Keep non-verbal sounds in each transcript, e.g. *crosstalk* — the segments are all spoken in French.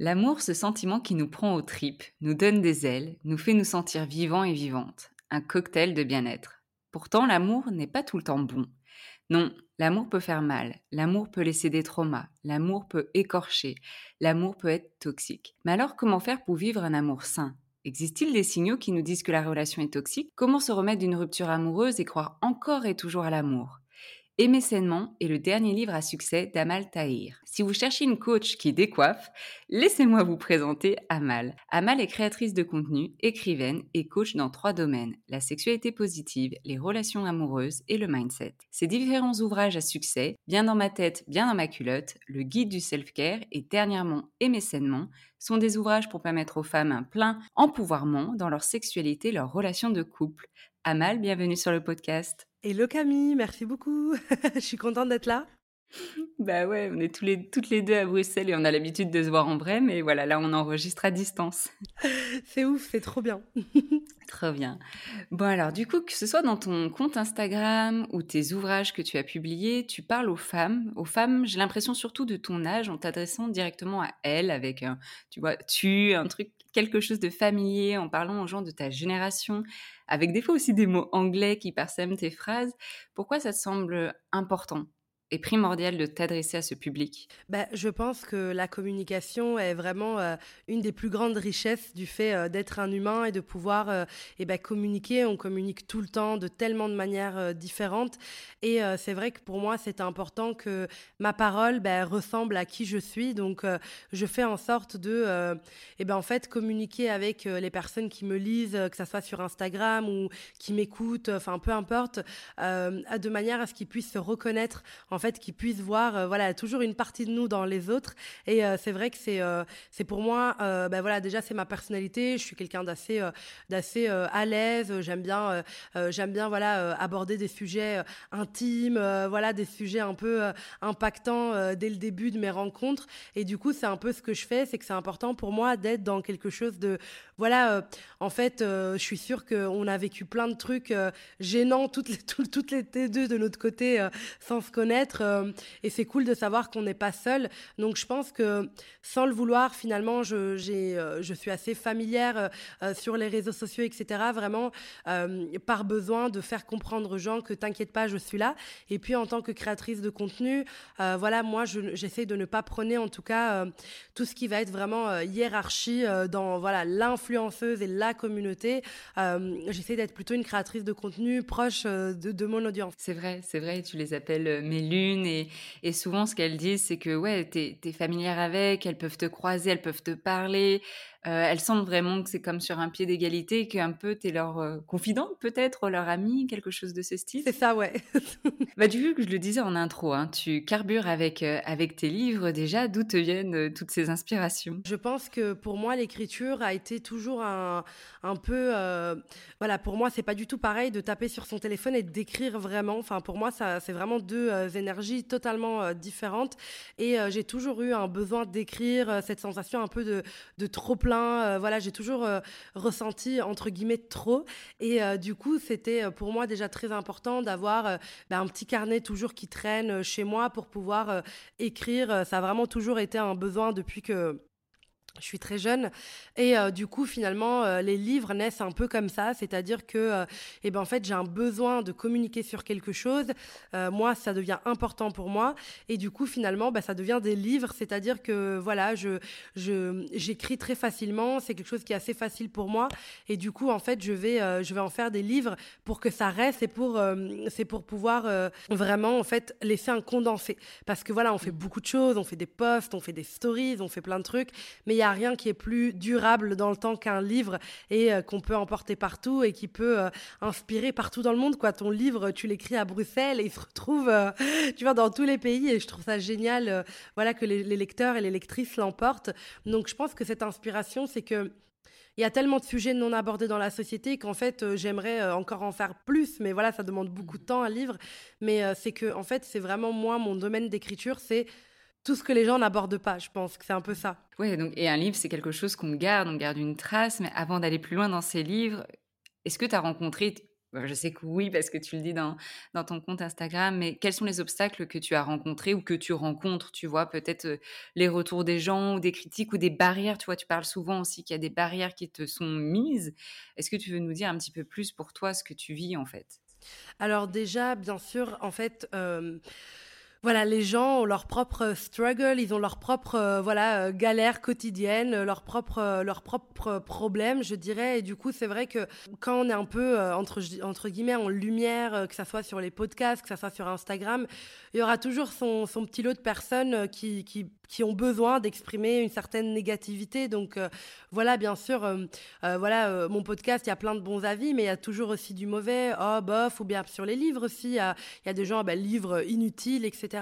L'amour, ce sentiment qui nous prend aux tripes, nous donne des ailes, nous fait nous sentir vivants et vivantes. Un cocktail de bien-être. Pourtant, l'amour n'est pas tout le temps bon. Non, l'amour peut faire mal, l'amour peut laisser des traumas, l'amour peut écorcher, l'amour peut être toxique. Mais alors comment faire pour vivre un amour sain? Existe-t-il des signaux qui nous disent que la relation est toxique? Comment se remettre d'une rupture amoureuse et croire encore et toujours à l'amour? Aimer sainement est le dernier livre à succès d'Amal Tahir. Si vous cherchez une coach qui décoiffe, laissez-moi vous présenter Amal. Amal est créatrice de contenu, écrivaine et coach dans trois domaines, la sexualité positive, les relations amoureuses et le mindset. Ses différents ouvrages à succès, Bien dans ma tête, bien dans ma culotte, le guide du self-care et dernièrement Aimer sainement, sont des ouvrages pour permettre aux femmes un plein empouvoirment dans leur sexualité, leur relation de couple. Amal, bienvenue sur le podcast. Hello Camille, merci beaucoup. *laughs* Je suis contente d'être là. Bah ouais, on est tous les, toutes les deux à Bruxelles et on a l'habitude de se voir en vrai, mais voilà, là on enregistre à distance. *laughs* C'est ouf, c'est trop bien. *laughs* Trop bien. Bon alors, du coup, que ce soit dans ton compte Instagram ou tes ouvrages que tu as publiés, tu parles aux femmes. Aux femmes, j'ai l'impression surtout de ton âge en t'adressant directement à elles avec, un, tu vois, tu, un truc, quelque chose de familier, en parlant aux gens de ta génération, avec des fois aussi des mots anglais qui parsèment tes phrases. Pourquoi ça te semble important? Et primordial de t'adresser à ce public? Bah, Je pense que la communication est vraiment euh, une des plus grandes richesses du fait euh, d'être un humain et de pouvoir euh, et bah, communiquer. On communique tout le temps de tellement de manières différentes. Et c'est vrai que pour moi, c'est important que ma parole bah, ressemble à qui je suis. Donc, je fais en sorte de et ben, en fait, communiquer avec les personnes qui me lisent, que ce soit sur Instagram ou qui m'écoutent, enfin peu importe, de manière à ce qu'ils puissent se reconnaître en fait, qu'ils puissent voir, euh, voilà, toujours une partie de nous dans les autres. Et euh, c'est vrai que c'est, euh, c'est pour moi, ben voilà, déjà c'est ma personnalité. Je suis quelqu'un d'assez, d'assez à l'aise. J'aime bien, j'aime bien, voilà, aborder des sujets intimes, voilà, des sujets un peu impactants dès le début de mes rencontres. Et du coup, c'est un peu ce que je fais, c'est que c'est important pour moi d'être dans quelque chose de, voilà, en fait, je suis sûre qu'on a vécu plein de trucs gênants toutes les, deux de notre côté sans se connaître. Euh, et c'est cool de savoir qu'on n'est pas seul. Donc je pense que sans le vouloir, finalement, je, euh, je suis assez familière sur les réseaux sociaux, etc. Vraiment par besoin de faire comprendre aux gens que t'inquiète pas, je suis là. Et puis en tant que créatrice de contenu, voilà, moi je, j'essaie de ne pas prôner en tout cas tout ce qui va être vraiment hiérarchie dans voilà l'influenceuse et la communauté. j'essaie d'être plutôt une créatrice de contenu proche de, mon audience. C'est vrai, c'est vrai, tu les appelles euh, mes et, souvent ce qu'elles disent c'est que ouais, t'es es familière avec, elles peuvent te croiser, elles peuvent te parler, elles sentent vraiment que c'est comme sur un pied d'égalité, qu'un peu t'es leur euh, confidente peut-être, leur amie, quelque chose de ce style. C'est ça, ouais. *laughs* bah du coup, que je le disais en intro, hein, tu carbures avec euh, avec tes livres déjà. D'où te viennent toutes ces inspirations? Je pense que pour moi, l'écriture a été toujours un un peu, voilà, pour moi, c'est pas du tout pareil de taper sur son téléphone et d'écrire vraiment. Enfin, pour moi, ça, c'est vraiment deux énergies totalement différentes. Et j'ai toujours eu un besoin d'écrire, cette sensation un peu de de trop plein euh, voilà, j'ai toujours euh, ressenti entre guillemets trop. Et euh, du coup, c'était pour moi déjà très important d'avoir bah, un petit carnet toujours qui traîne chez moi pour pouvoir écrire. Ça a vraiment toujours été un besoin depuis que je suis très jeune et euh, du coup finalement euh, les livres naissent un peu comme ça, c'est-à-dire que euh, eh ben en fait j'ai un besoin de communiquer sur quelque chose, moi ça devient important pour moi. Et du coup finalement bah, ça devient des livres, c'est-à-dire que voilà je j'écris très facilement, c'est quelque chose qui est assez facile pour moi. Et du coup en fait je vais je vais en faire des livres pour que ça reste et pour c'est pour pouvoir vraiment en fait laisser un condensé. Parce que voilà on fait beaucoup de choses, on fait des posts, on fait des stories, on fait plein de trucs, mais il a rien qui est plus durable dans le temps qu'un livre et euh, qu'on peut emporter partout et qui peut euh, inspirer partout dans le monde. Quoi. Ton livre, tu l'écris à Bruxelles et il se retrouve, euh, *laughs* tu vois, dans tous les pays et je trouve ça génial, voilà, que les, lecteurs et les lectrices l'emportent. Donc je pense que cette inspiration, c'est que il y a tellement de sujets non abordés dans la société qu'en fait, j'aimerais encore en faire plus. Mais voilà, ça demande beaucoup de temps à livre. Mais c'est que, en fait, c'est vraiment moi, mon domaine d'écriture, c'est tout ce que les gens n'abordent pas. Je pense que c'est un peu ça. Oui, donc, et un livre, c'est quelque chose qu'on garde, on garde une trace. Mais avant d'aller plus loin dans ces livres, est-ce que tu as rencontré, je sais que oui, parce que tu le dis dans, dans ton compte Instagram, mais quels sont les obstacles que tu as rencontrés ou que tu rencontres Tu vois, peut-être euh, les retours des gens ou des critiques ou des barrières. Tu vois, tu parles souvent aussi qu'il y a des barrières qui te sont mises. Est-ce que tu veux nous dire un petit peu plus pour toi ce que tu vis en fait? Alors déjà, bien sûr, en fait... Euh, voilà, les gens ont leur propre struggle, ils ont leur propre euh, voilà euh, galère quotidienne, leur propre euh, leur problème, je dirais. Et du coup, c'est vrai que quand on est un peu entre entre guillemets en lumière, que ça soit sur les podcasts, que ça soit sur Instagram, il y aura toujours son, son petit lot de personnes qui qui qui ont besoin d'exprimer une certaine négativité. Donc voilà, bien sûr, voilà, mon podcast, il y a plein de bons avis, mais il y a toujours aussi du mauvais. Oh bof, ou bien sur les livres aussi, il y a, y a des gens, bah, livres inutiles, etc.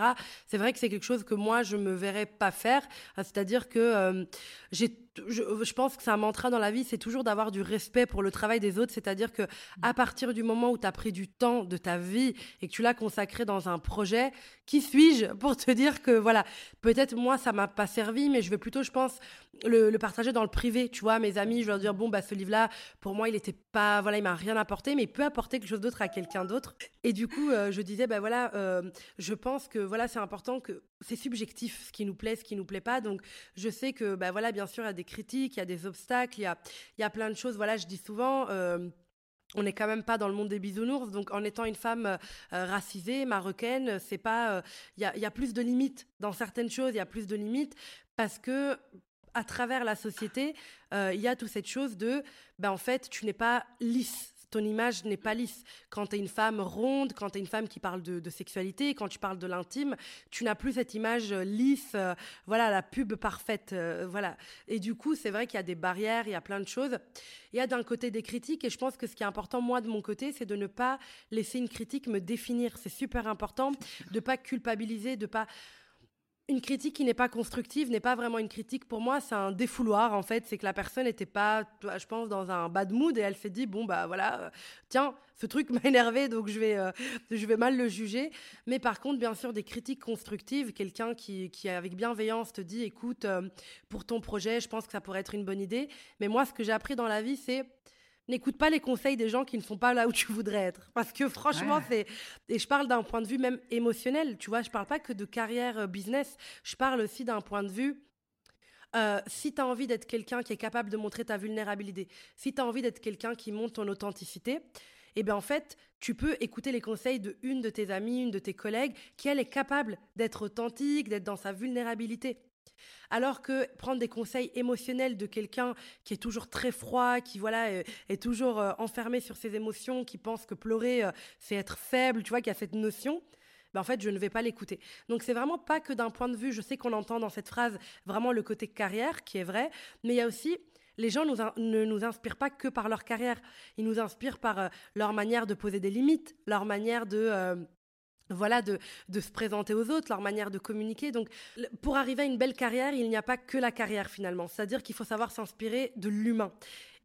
C'est vrai que c'est quelque chose que moi, je me verrais pas faire. C'est-à-dire que euh, j'ai je, pense que c'est un mantra dans la vie, c'est toujours d'avoir du respect pour le travail des autres. C'est-à-dire que à partir du moment où tu as pris du temps de ta vie et que tu l'as consacré dans un projet, qui suis-je pour te dire que voilà, peut-être moi ça m'a pas servi, mais je vais plutôt, je pense, le, partager dans le privé. Tu vois, mes amis, je vais leur dire bon bah ce livre-là, pour moi il était pas, voilà, il m'a rien apporté, mais il peut apporter quelque chose d'autre à quelqu'un d'autre. Et du coup, euh, je disais bah voilà, euh, je pense que voilà c'est important que c'est subjectif ce qui nous plaît, ce qui nous plaît pas. Donc je sais que bah voilà, bien sûr il y a des critiques, il y a des obstacles, il y a, y a plein de choses. Voilà, je dis souvent. Euh, on n'est quand même pas dans le monde des bisounours, donc en étant une femme euh, racisée, marocaine, c'est pas, euh, il y, a, y, a, plus de limites dans certaines choses, il y a plus de limites parce que à travers la société, il y a toute cette chose de, ben en fait, tu n'es pas lisse ton image n'est pas lisse. Quand tu es une femme ronde, quand tu es une femme qui parle de, sexualité, quand tu parles de l'intime, tu n'as plus cette image euh, lisse, euh, voilà, la pub parfaite, euh, voilà. Et du coup, c'est vrai qu'il y a des barrières, il y a plein de choses. Il y a d'un côté des critiques, et je pense que ce qui est important, moi, de mon côté, c'est de ne pas laisser une critique me définir. C'est super important de pas culpabiliser, de pas une critique qui n'est pas constructive n'est pas vraiment une critique pour moi, c'est un défouloir en fait. C'est que la personne n'était pas, je pense, dans un bad mood et elle s'est dit bon bah voilà, euh, tiens, ce truc *laughs* m'a énervé donc je vais, euh, je vais mal le juger. Mais par contre, bien sûr, des critiques constructives, quelqu'un qui, qui avec bienveillance te dit écoute, euh, pour ton projet, je pense que ça pourrait être une bonne idée. Mais moi, ce que j'ai appris dans la vie, c'est n'écoute pas les conseils des gens qui ne sont pas là où tu voudrais être. Parce que franchement, c'est. Et je parle d'un point de vue même émotionnel, tu vois. Je parle pas que de carrière euh, business. Je parle aussi d'un point de vue. Euh, si tu as envie d'être quelqu'un qui est capable de montrer ta vulnérabilité, si tu as envie d'être quelqu'un qui montre ton authenticité, eh bien en fait, tu peux écouter les conseils de une de tes amies, une de tes collègues, qui elle est capable d'être authentique, d'être dans sa vulnérabilité. Alors que prendre des conseils émotionnels de quelqu'un qui est toujours très froid, qui voilà est, toujours euh, enfermé sur ses émotions, qui pense que pleurer euh, c'est être faible, tu vois, qui a cette notion, ben en fait, je ne vais pas l'écouter. Donc, c'est vraiment pas que d'un point de vue, je sais qu'on entend dans cette phrase vraiment le côté carrière, qui est vrai, mais il y a aussi les gens ne nous inspirent pas que par leur carrière. Ils nous inspirent par euh, leur manière de poser des limites, leur manière de, voilà, de, se présenter aux autres, leur manière de communiquer. Donc, pour arriver à une belle carrière, il n'y a pas que la carrière finalement. C'est-à-dire qu'il faut savoir s'inspirer de l'humain.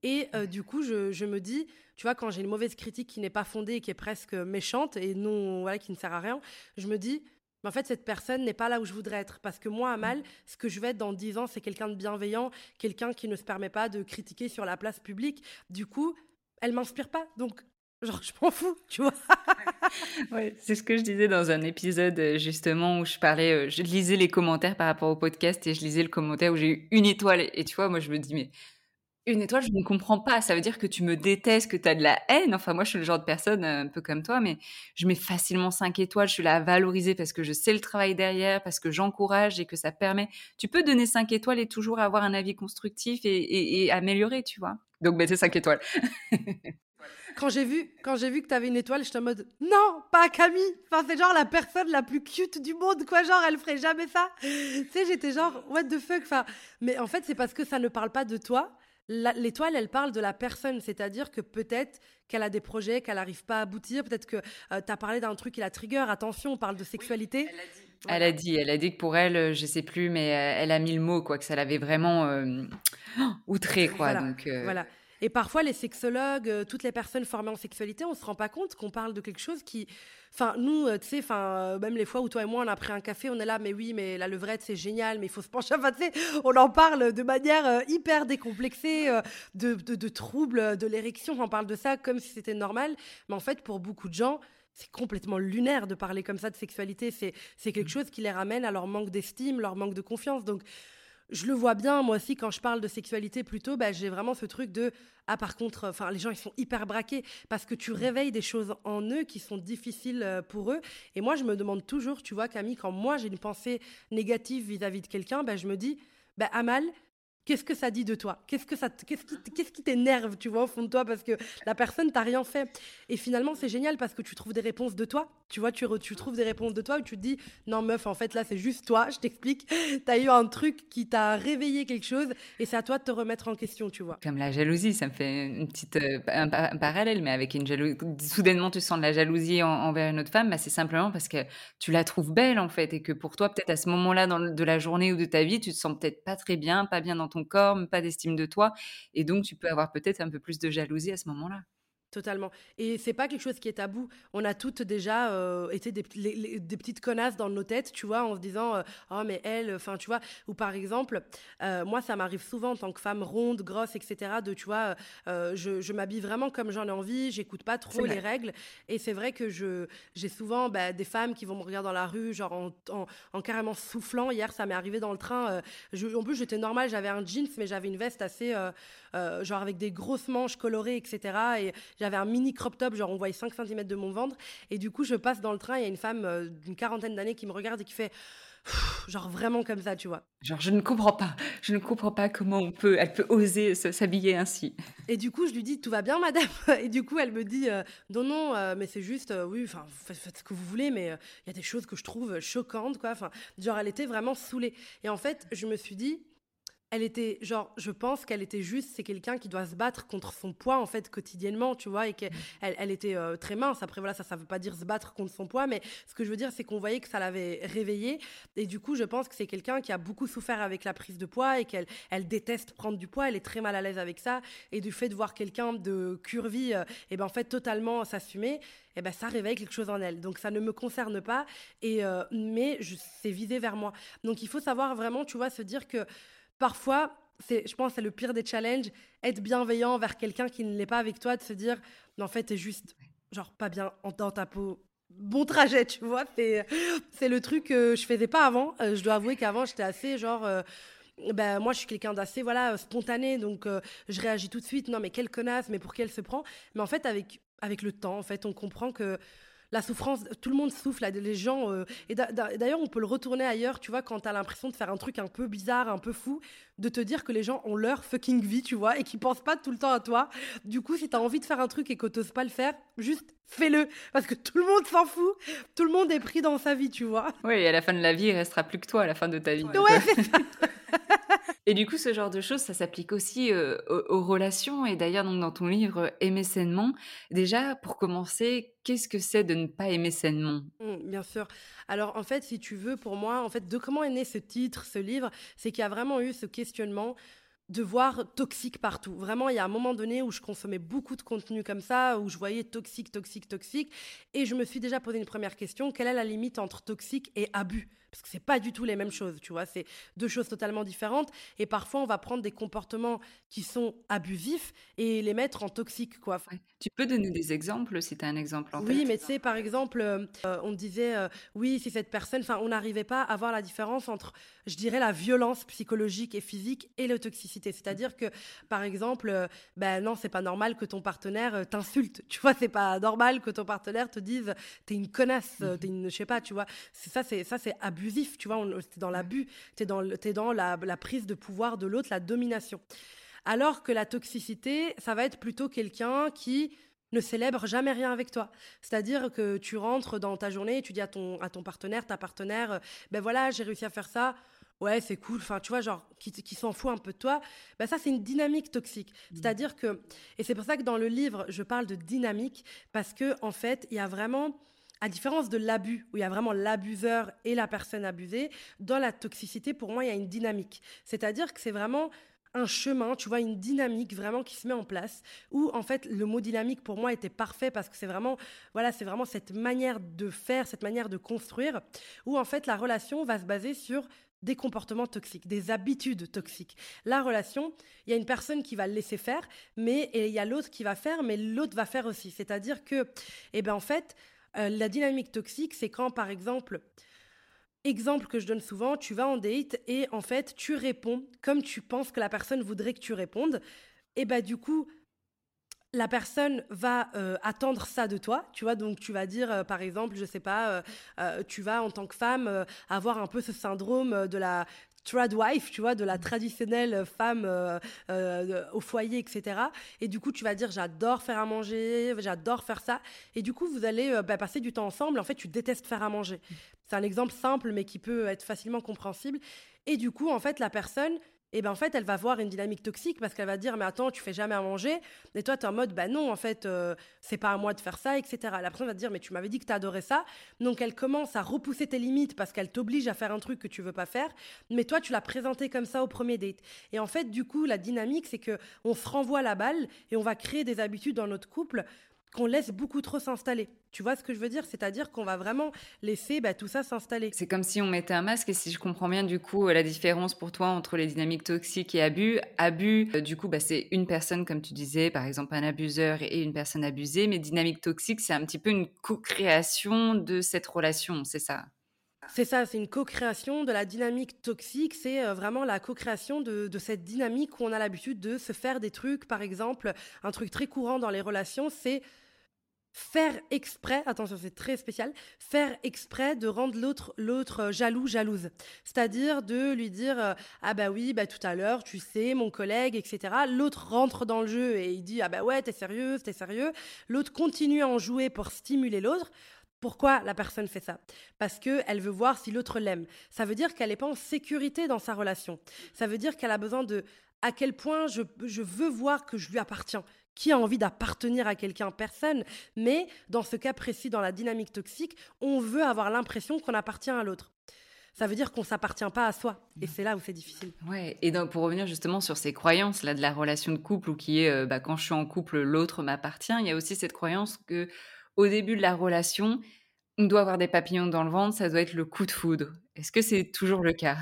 Et euh, du coup, je, me dis, tu vois, quand j'ai une mauvaise critique qui n'est pas fondée et qui est presque méchante et non, voilà, qui ne sert à rien, je me dis, mais en fait, cette personne n'est pas là où je voudrais être. Parce que moi, Amal, ce que je vais être dans 10 ans, c'est quelqu'un de bienveillant, quelqu'un qui ne se permet pas de critiquer sur la place publique. Du coup, elle m'inspire pas. Donc, genre, je m'en fous, tu vois. ouais, c'est ce que je disais dans un épisode, euh, justement, où je parlais, euh, je lisais les commentaires par rapport au podcast et je lisais le commentaire où j'ai eu une étoile. Et tu vois, moi, je me dis, mais une étoile, je ne comprends pas. Ça veut dire que tu me détestes, que tu as de la haine. Enfin, moi, je suis le genre de personne euh, un peu comme toi, mais je mets facilement 5 étoiles. Je suis là à valoriser parce que je sais le travail derrière, parce que j'encourage et que ça permet. Tu peux donner 5 étoiles et toujours avoir un avis constructif et, améliorer, tu vois. Donc, mettez 5 étoiles. *laughs* quand j'ai vu, quand j'ai vu que tu avais une étoile, j'étais en mode non, pas Camille. Enfin, c'est genre la personne la plus cute du monde, quoi. Genre, elle ferait jamais ça. tu sais, j'étais genre what the fuck. Enfin, mais en fait, c'est parce que ça ne parle pas de toi L'étoile, elle parle de la personne, c'est-à-dire que peut-être qu'elle a des projets, qu'elle n'arrive pas à aboutir, peut-être que euh, tu as parlé d'un truc qui la trigger, attention, on parle de sexualité. elle, a dit. elle a dit, que pour elle, euh, je sais plus, mais euh, elle a mis le mot, quoi, que ça l'avait vraiment *gasps* outré, quoi. Voilà. Donc, voilà. Et parfois, les sexologues, euh, toutes les personnes formées en sexualité, on se rend pas compte qu'on parle de quelque chose qui. Enfin, nous, euh, tu sais, enfin, euh, même les fois où toi et moi, on a pris un café, on est là, mais oui, mais la levrette, c'est génial, mais il faut se pencher. Enfin, tu sais, on en parle de manière hyper décomplexée, de, de, troubles de l'érection. On parle de ça comme si c'était normal. Mais en fait, pour beaucoup de gens, c'est complètement lunaire de parler comme ça de sexualité. C'est quelque mmh. chose qui les ramène à leur manque d'estime, leur manque de confiance. Donc, je le vois bien, moi aussi, quand je parle de sexualité plutôt, bah, j'ai vraiment ce truc de ah par contre, enfin les gens ils sont hyper braqués parce que tu réveilles des choses en eux qui sont difficiles euh, pour eux. Et moi je me demande toujours, tu vois Camille, quand moi j'ai une pensée négative vis-à-vis de quelqu'un, bah, je me dis bah Amal, qu'est-ce que ça dit de toi? Qu'est-ce que ça, qu'est-ce qui, qu'est-ce qui t'énerve, tu vois, au fond de toi, parce que la personne t'a rien fait. Et finalement, c'est génial parce que tu trouves des réponses de toi. Tu vois, tu, tu trouves des réponses de toi où tu te dis, non meuf, en fait là, c'est juste toi. Je t'explique. *laughs* T'as eu un truc qui t'a réveillé quelque chose, et c'est à toi de te remettre en question, tu vois. Comme la jalousie, ça me fait une petite euh, un, parallèle, mais avec une jalousie. Soudainement, tu sens de la jalousie envers une autre femme, bah, c'est simplement parce que tu la trouves belle en fait, et que pour toi, peut-être à ce moment-là de la journée ou de ta vie, tu te sens peut-être pas très bien, pas bien dans ton corps, pas d'estime de toi. Et donc, tu peux avoir peut-être un peu plus de jalousie à ce moment-là. Totalement. Et c'est pas quelque chose qui est tabou. On a toutes déjà euh, été des, des, petites connasses dans nos têtes, tu vois, en se disant euh, oh mais elle, enfin tu vois. Ou par exemple, euh, moi ça m'arrive souvent en tant que femme ronde, grosse, etc. De tu vois, je, je m'habille vraiment comme j'en ai envie. J'écoute pas trop les règles. Et c'est vrai que je j'ai souvent bah, des femmes qui vont me regarder dans la rue, genre en, en, carrément soufflant. Hier ça m'est arrivé dans le train. Je, en plus j'étais normale, j'avais un jeans mais j'avais une veste assez genre avec des grosses manches colorées, etc. Et j'avais un mini crop top, genre on voyait 5 cm de mon ventre. Et du coup, je passe dans le train, il y a une femme euh, d'une quarantaine d'années qui me regarde et qui fait genre vraiment comme ça, tu vois. Genre je ne comprends pas, je ne comprends pas comment on peut, elle peut oser s'habiller ainsi. Et du coup je lui dis tout va bien madame, *laughs* et du coup elle me dit euh, non non euh, mais c'est juste oui enfin faites, ce que vous voulez mais il y a des choses que je trouve choquantes quoi, enfin genre elle était vraiment saoulée. Et en fait je me suis dit elle était genre je pense qu'elle était juste c'est quelqu'un qui doit se battre contre son poids en fait quotidiennement tu vois et qu'elle mm. elle était euh, très mince. Après voilà ça ça veut pas dire se battre contre son poids mais ce que je veux dire c'est qu'on voyait que ça l'avait réveillée. Et du coup je pense que c'est quelqu'un qui a beaucoup souffert avec la prise de poids et qu'elle elle déteste prendre du poids. Elle est très mal à l'aise avec ça. Et du fait de voir quelqu'un de curvy euh, et ben en fait totalement s'assumer et eh ben ça réveille quelque chose en elle. Donc ça ne me concerne pas. Et euh, mais c'est visé vers moi. Donc il faut savoir vraiment tu vois se dire que Parfois, c'est, je pense, c'est le pire des challenges, être bienveillant envers quelqu'un qui ne l'est pas avec toi, de se dire, mais en fait, t'es juste, genre, pas bien dans ta peau. Bon trajet, tu vois. C'est, c'est le truc que je faisais pas avant. Euh, je dois avouer qu'avant, j'étais assez, genre. Ben, moi, je suis quelqu'un d'assez voilà, spontané, donc euh, je réagis tout de suite. Non, mais quelle connasse, mais pour qui elle se prend? Mais en fait, avec, avec le temps, en fait, on comprend que la souffrance, tout le monde souffle, les gens. Euh, et d'ailleurs, on peut le retourner ailleurs, tu vois, quand t'as l'impression de faire un truc un peu bizarre, un peu fou, de te dire que les gens ont leur fucking vie, tu vois, et qu'ils pensent pas tout le temps à toi. Du coup, si t'as envie de faire un truc et que t'oses pas le faire, juste fais-le. Parce que tout le monde s'en fout. Tout le monde est pris dans sa vie, tu vois. Oui, et à la fin de la vie, il restera plus que toi à la fin de ta vie. Ouais, c'est ça. *laughs* Et du coup, ce genre de choses, ça s'applique aussi euh, aux, relations. Et d'ailleurs, donc dans ton livre Aimer sainement, déjà, pour commencer, qu'est-ce que c'est de ne pas aimer sainement? Mmh, Bien sûr. Alors, en fait, si tu veux, pour moi, en fait, de comment est né ce titre, ce livre, c'est qu'il y a vraiment eu ce questionnement de voir toxique partout. Vraiment, il y a un moment donné où je consommais beaucoup de contenu comme ça, où je voyais toxique, toxique, toxique, et je me suis déjà posé une première question, quelle est la limite entre toxique et abus? Parce que c'est pas du tout les mêmes choses, tu vois, c'est deux choses totalement différentes. Et parfois on va prendre des comportements qui sont abusifs et les mettre en toxique quoi. Tu peux donner des exemples si tu as un exemple en Oui, mais tu sais par exemple euh, on disait euh, oui, si cette personne enfin on n'arrivait pas à voir la différence entre je dirais la violence psychologique et physique et la toxicité, c'est-à-dire que par exemple euh, ben non, c'est pas normal que ton partenaire t'insulte, tu vois, c'est pas normal que ton partenaire te dise t'es une connasse, mmh t'es une je sais pas, tu vois. Ça c'est ça c'est abusif, tu vois, t'es dans l'abus, t'es dans, es dans la, prise de pouvoir de l'autre, la domination. Alors que la toxicité, ça va être plutôt quelqu'un qui ne célèbre jamais rien avec toi. C'est-à-dire que tu rentres dans ta journée et tu dis à ton, à ton partenaire, ta partenaire, euh, ben voilà, j'ai réussi à faire ça, ouais, c'est cool, enfin, tu vois, genre, qui, qui s'en fout un peu de toi, ben ça, c'est une dynamique toxique. Mmh. C'est-à-dire que, et c'est pour ça que dans le livre, je parle de dynamique, parce que, en fait, il y a vraiment à différence de l'abus, où il y a vraiment l'abuseur et la personne abusée, dans la toxicité, pour moi, il y a une dynamique. C'est-à-dire que c'est vraiment un chemin, tu vois, une dynamique vraiment qui se met en place, où en fait le mot dynamique pour moi était parfait parce que c'est vraiment, voilà, c'est vraiment cette manière de faire, cette manière de construire, où en fait la relation va se baser sur des comportements toxiques, des habitudes toxiques. La relation, il y a une personne qui va le laisser faire, mais il y a l'autre qui va faire, mais l'autre va faire aussi. C'est-à-dire que, eh ben en fait, euh, la dynamique toxique, c'est quand, par exemple, exemple que je donne souvent, tu vas en date et en fait, tu réponds comme tu penses que la personne voudrait que tu répondes. Et bah du coup, la personne va euh, attendre ça de toi, tu vois, donc tu vas dire, euh, par exemple, je sais pas, tu vas en tant que femme avoir un peu ce syndrome de la trad wife, tu vois, de la traditionnelle femme euh, euh, au foyer, etc. Et du coup, tu vas dire, j'adore faire à manger, j'adore faire ça. Et du coup, vous allez euh, bah, passer du temps ensemble. En fait, tu détestes faire à manger. C'est un exemple simple, mais qui peut être facilement compréhensible. Et du coup, en fait, la personne, et ben en fait, elle va voir une dynamique toxique parce qu'elle va dire mais attends, tu fais jamais à manger. Et toi, tu es en mode bah non, en fait, euh, c'est pas à moi de faire ça, etc. La personne va te dire mais tu m'avais dit que tu adorais ça. Donc elle commence à repousser tes limites parce qu'elle t'oblige à faire un truc que tu veux pas faire. Mais toi, tu l'as présenté comme ça au premier date. Et en fait, du coup, la dynamique, c'est que on se renvoie la balle et on va créer des habitudes dans notre couple qu'on laisse beaucoup trop s'installer. Tu vois ce que je veux dire? C'est-à-dire qu'on va vraiment laisser bah, tout ça s'installer. C'est comme si on mettait un masque et si je comprends bien du coup la différence pour toi entre les dynamiques toxiques et abus. Abus, euh, du coup, bah, c'est une personne comme tu disais, par exemple un abuseur et une personne abusée, mais dynamique toxique, c'est un petit peu une co-création de cette relation, c'est ça? C'est ça, c'est une co-création de la dynamique toxique, c'est euh, vraiment la co-création de, cette dynamique où on a l'habitude de se faire des trucs. Par exemple, un truc très courant dans les relations, c'est faire exprès, attention c'est très spécial, faire exprès de rendre l'autre l'autre euh, jaloux, jalouse. C'est-à-dire de lui dire euh, ah bah oui, bah tout à l'heure, tu sais, mon collègue, etc. L'autre rentre dans le jeu et il dit ah bah ouais, t'es sérieuse, t'es sérieux. L'autre continue à en jouer pour stimuler l'autre. Pourquoi la personne fait ça Parce qu'elle veut voir si l'autre l'aime. Ça veut dire qu'elle n'est pas en sécurité dans sa relation. Ça veut dire qu'elle a besoin de à quel point je, je, veux voir que je lui appartiens. Qui a envie d'appartenir à quelqu'un? Personne. Mais dans ce cas précis, dans la dynamique toxique, on veut avoir l'impression qu'on appartient à l'autre. Ça veut dire qu'on s'appartient pas à soi. Et c'est là où c'est difficile. Ouais. Et donc, pour revenir justement sur ces croyances là de la relation de couple, ou qui est euh, bah, quand je suis en couple, l'autre m'appartient. Il y a aussi cette croyance que au début de la relation, on doit avoir des papillons dans le ventre, ça doit être le coup de foudre. Est-ce que c'est toujours le cas?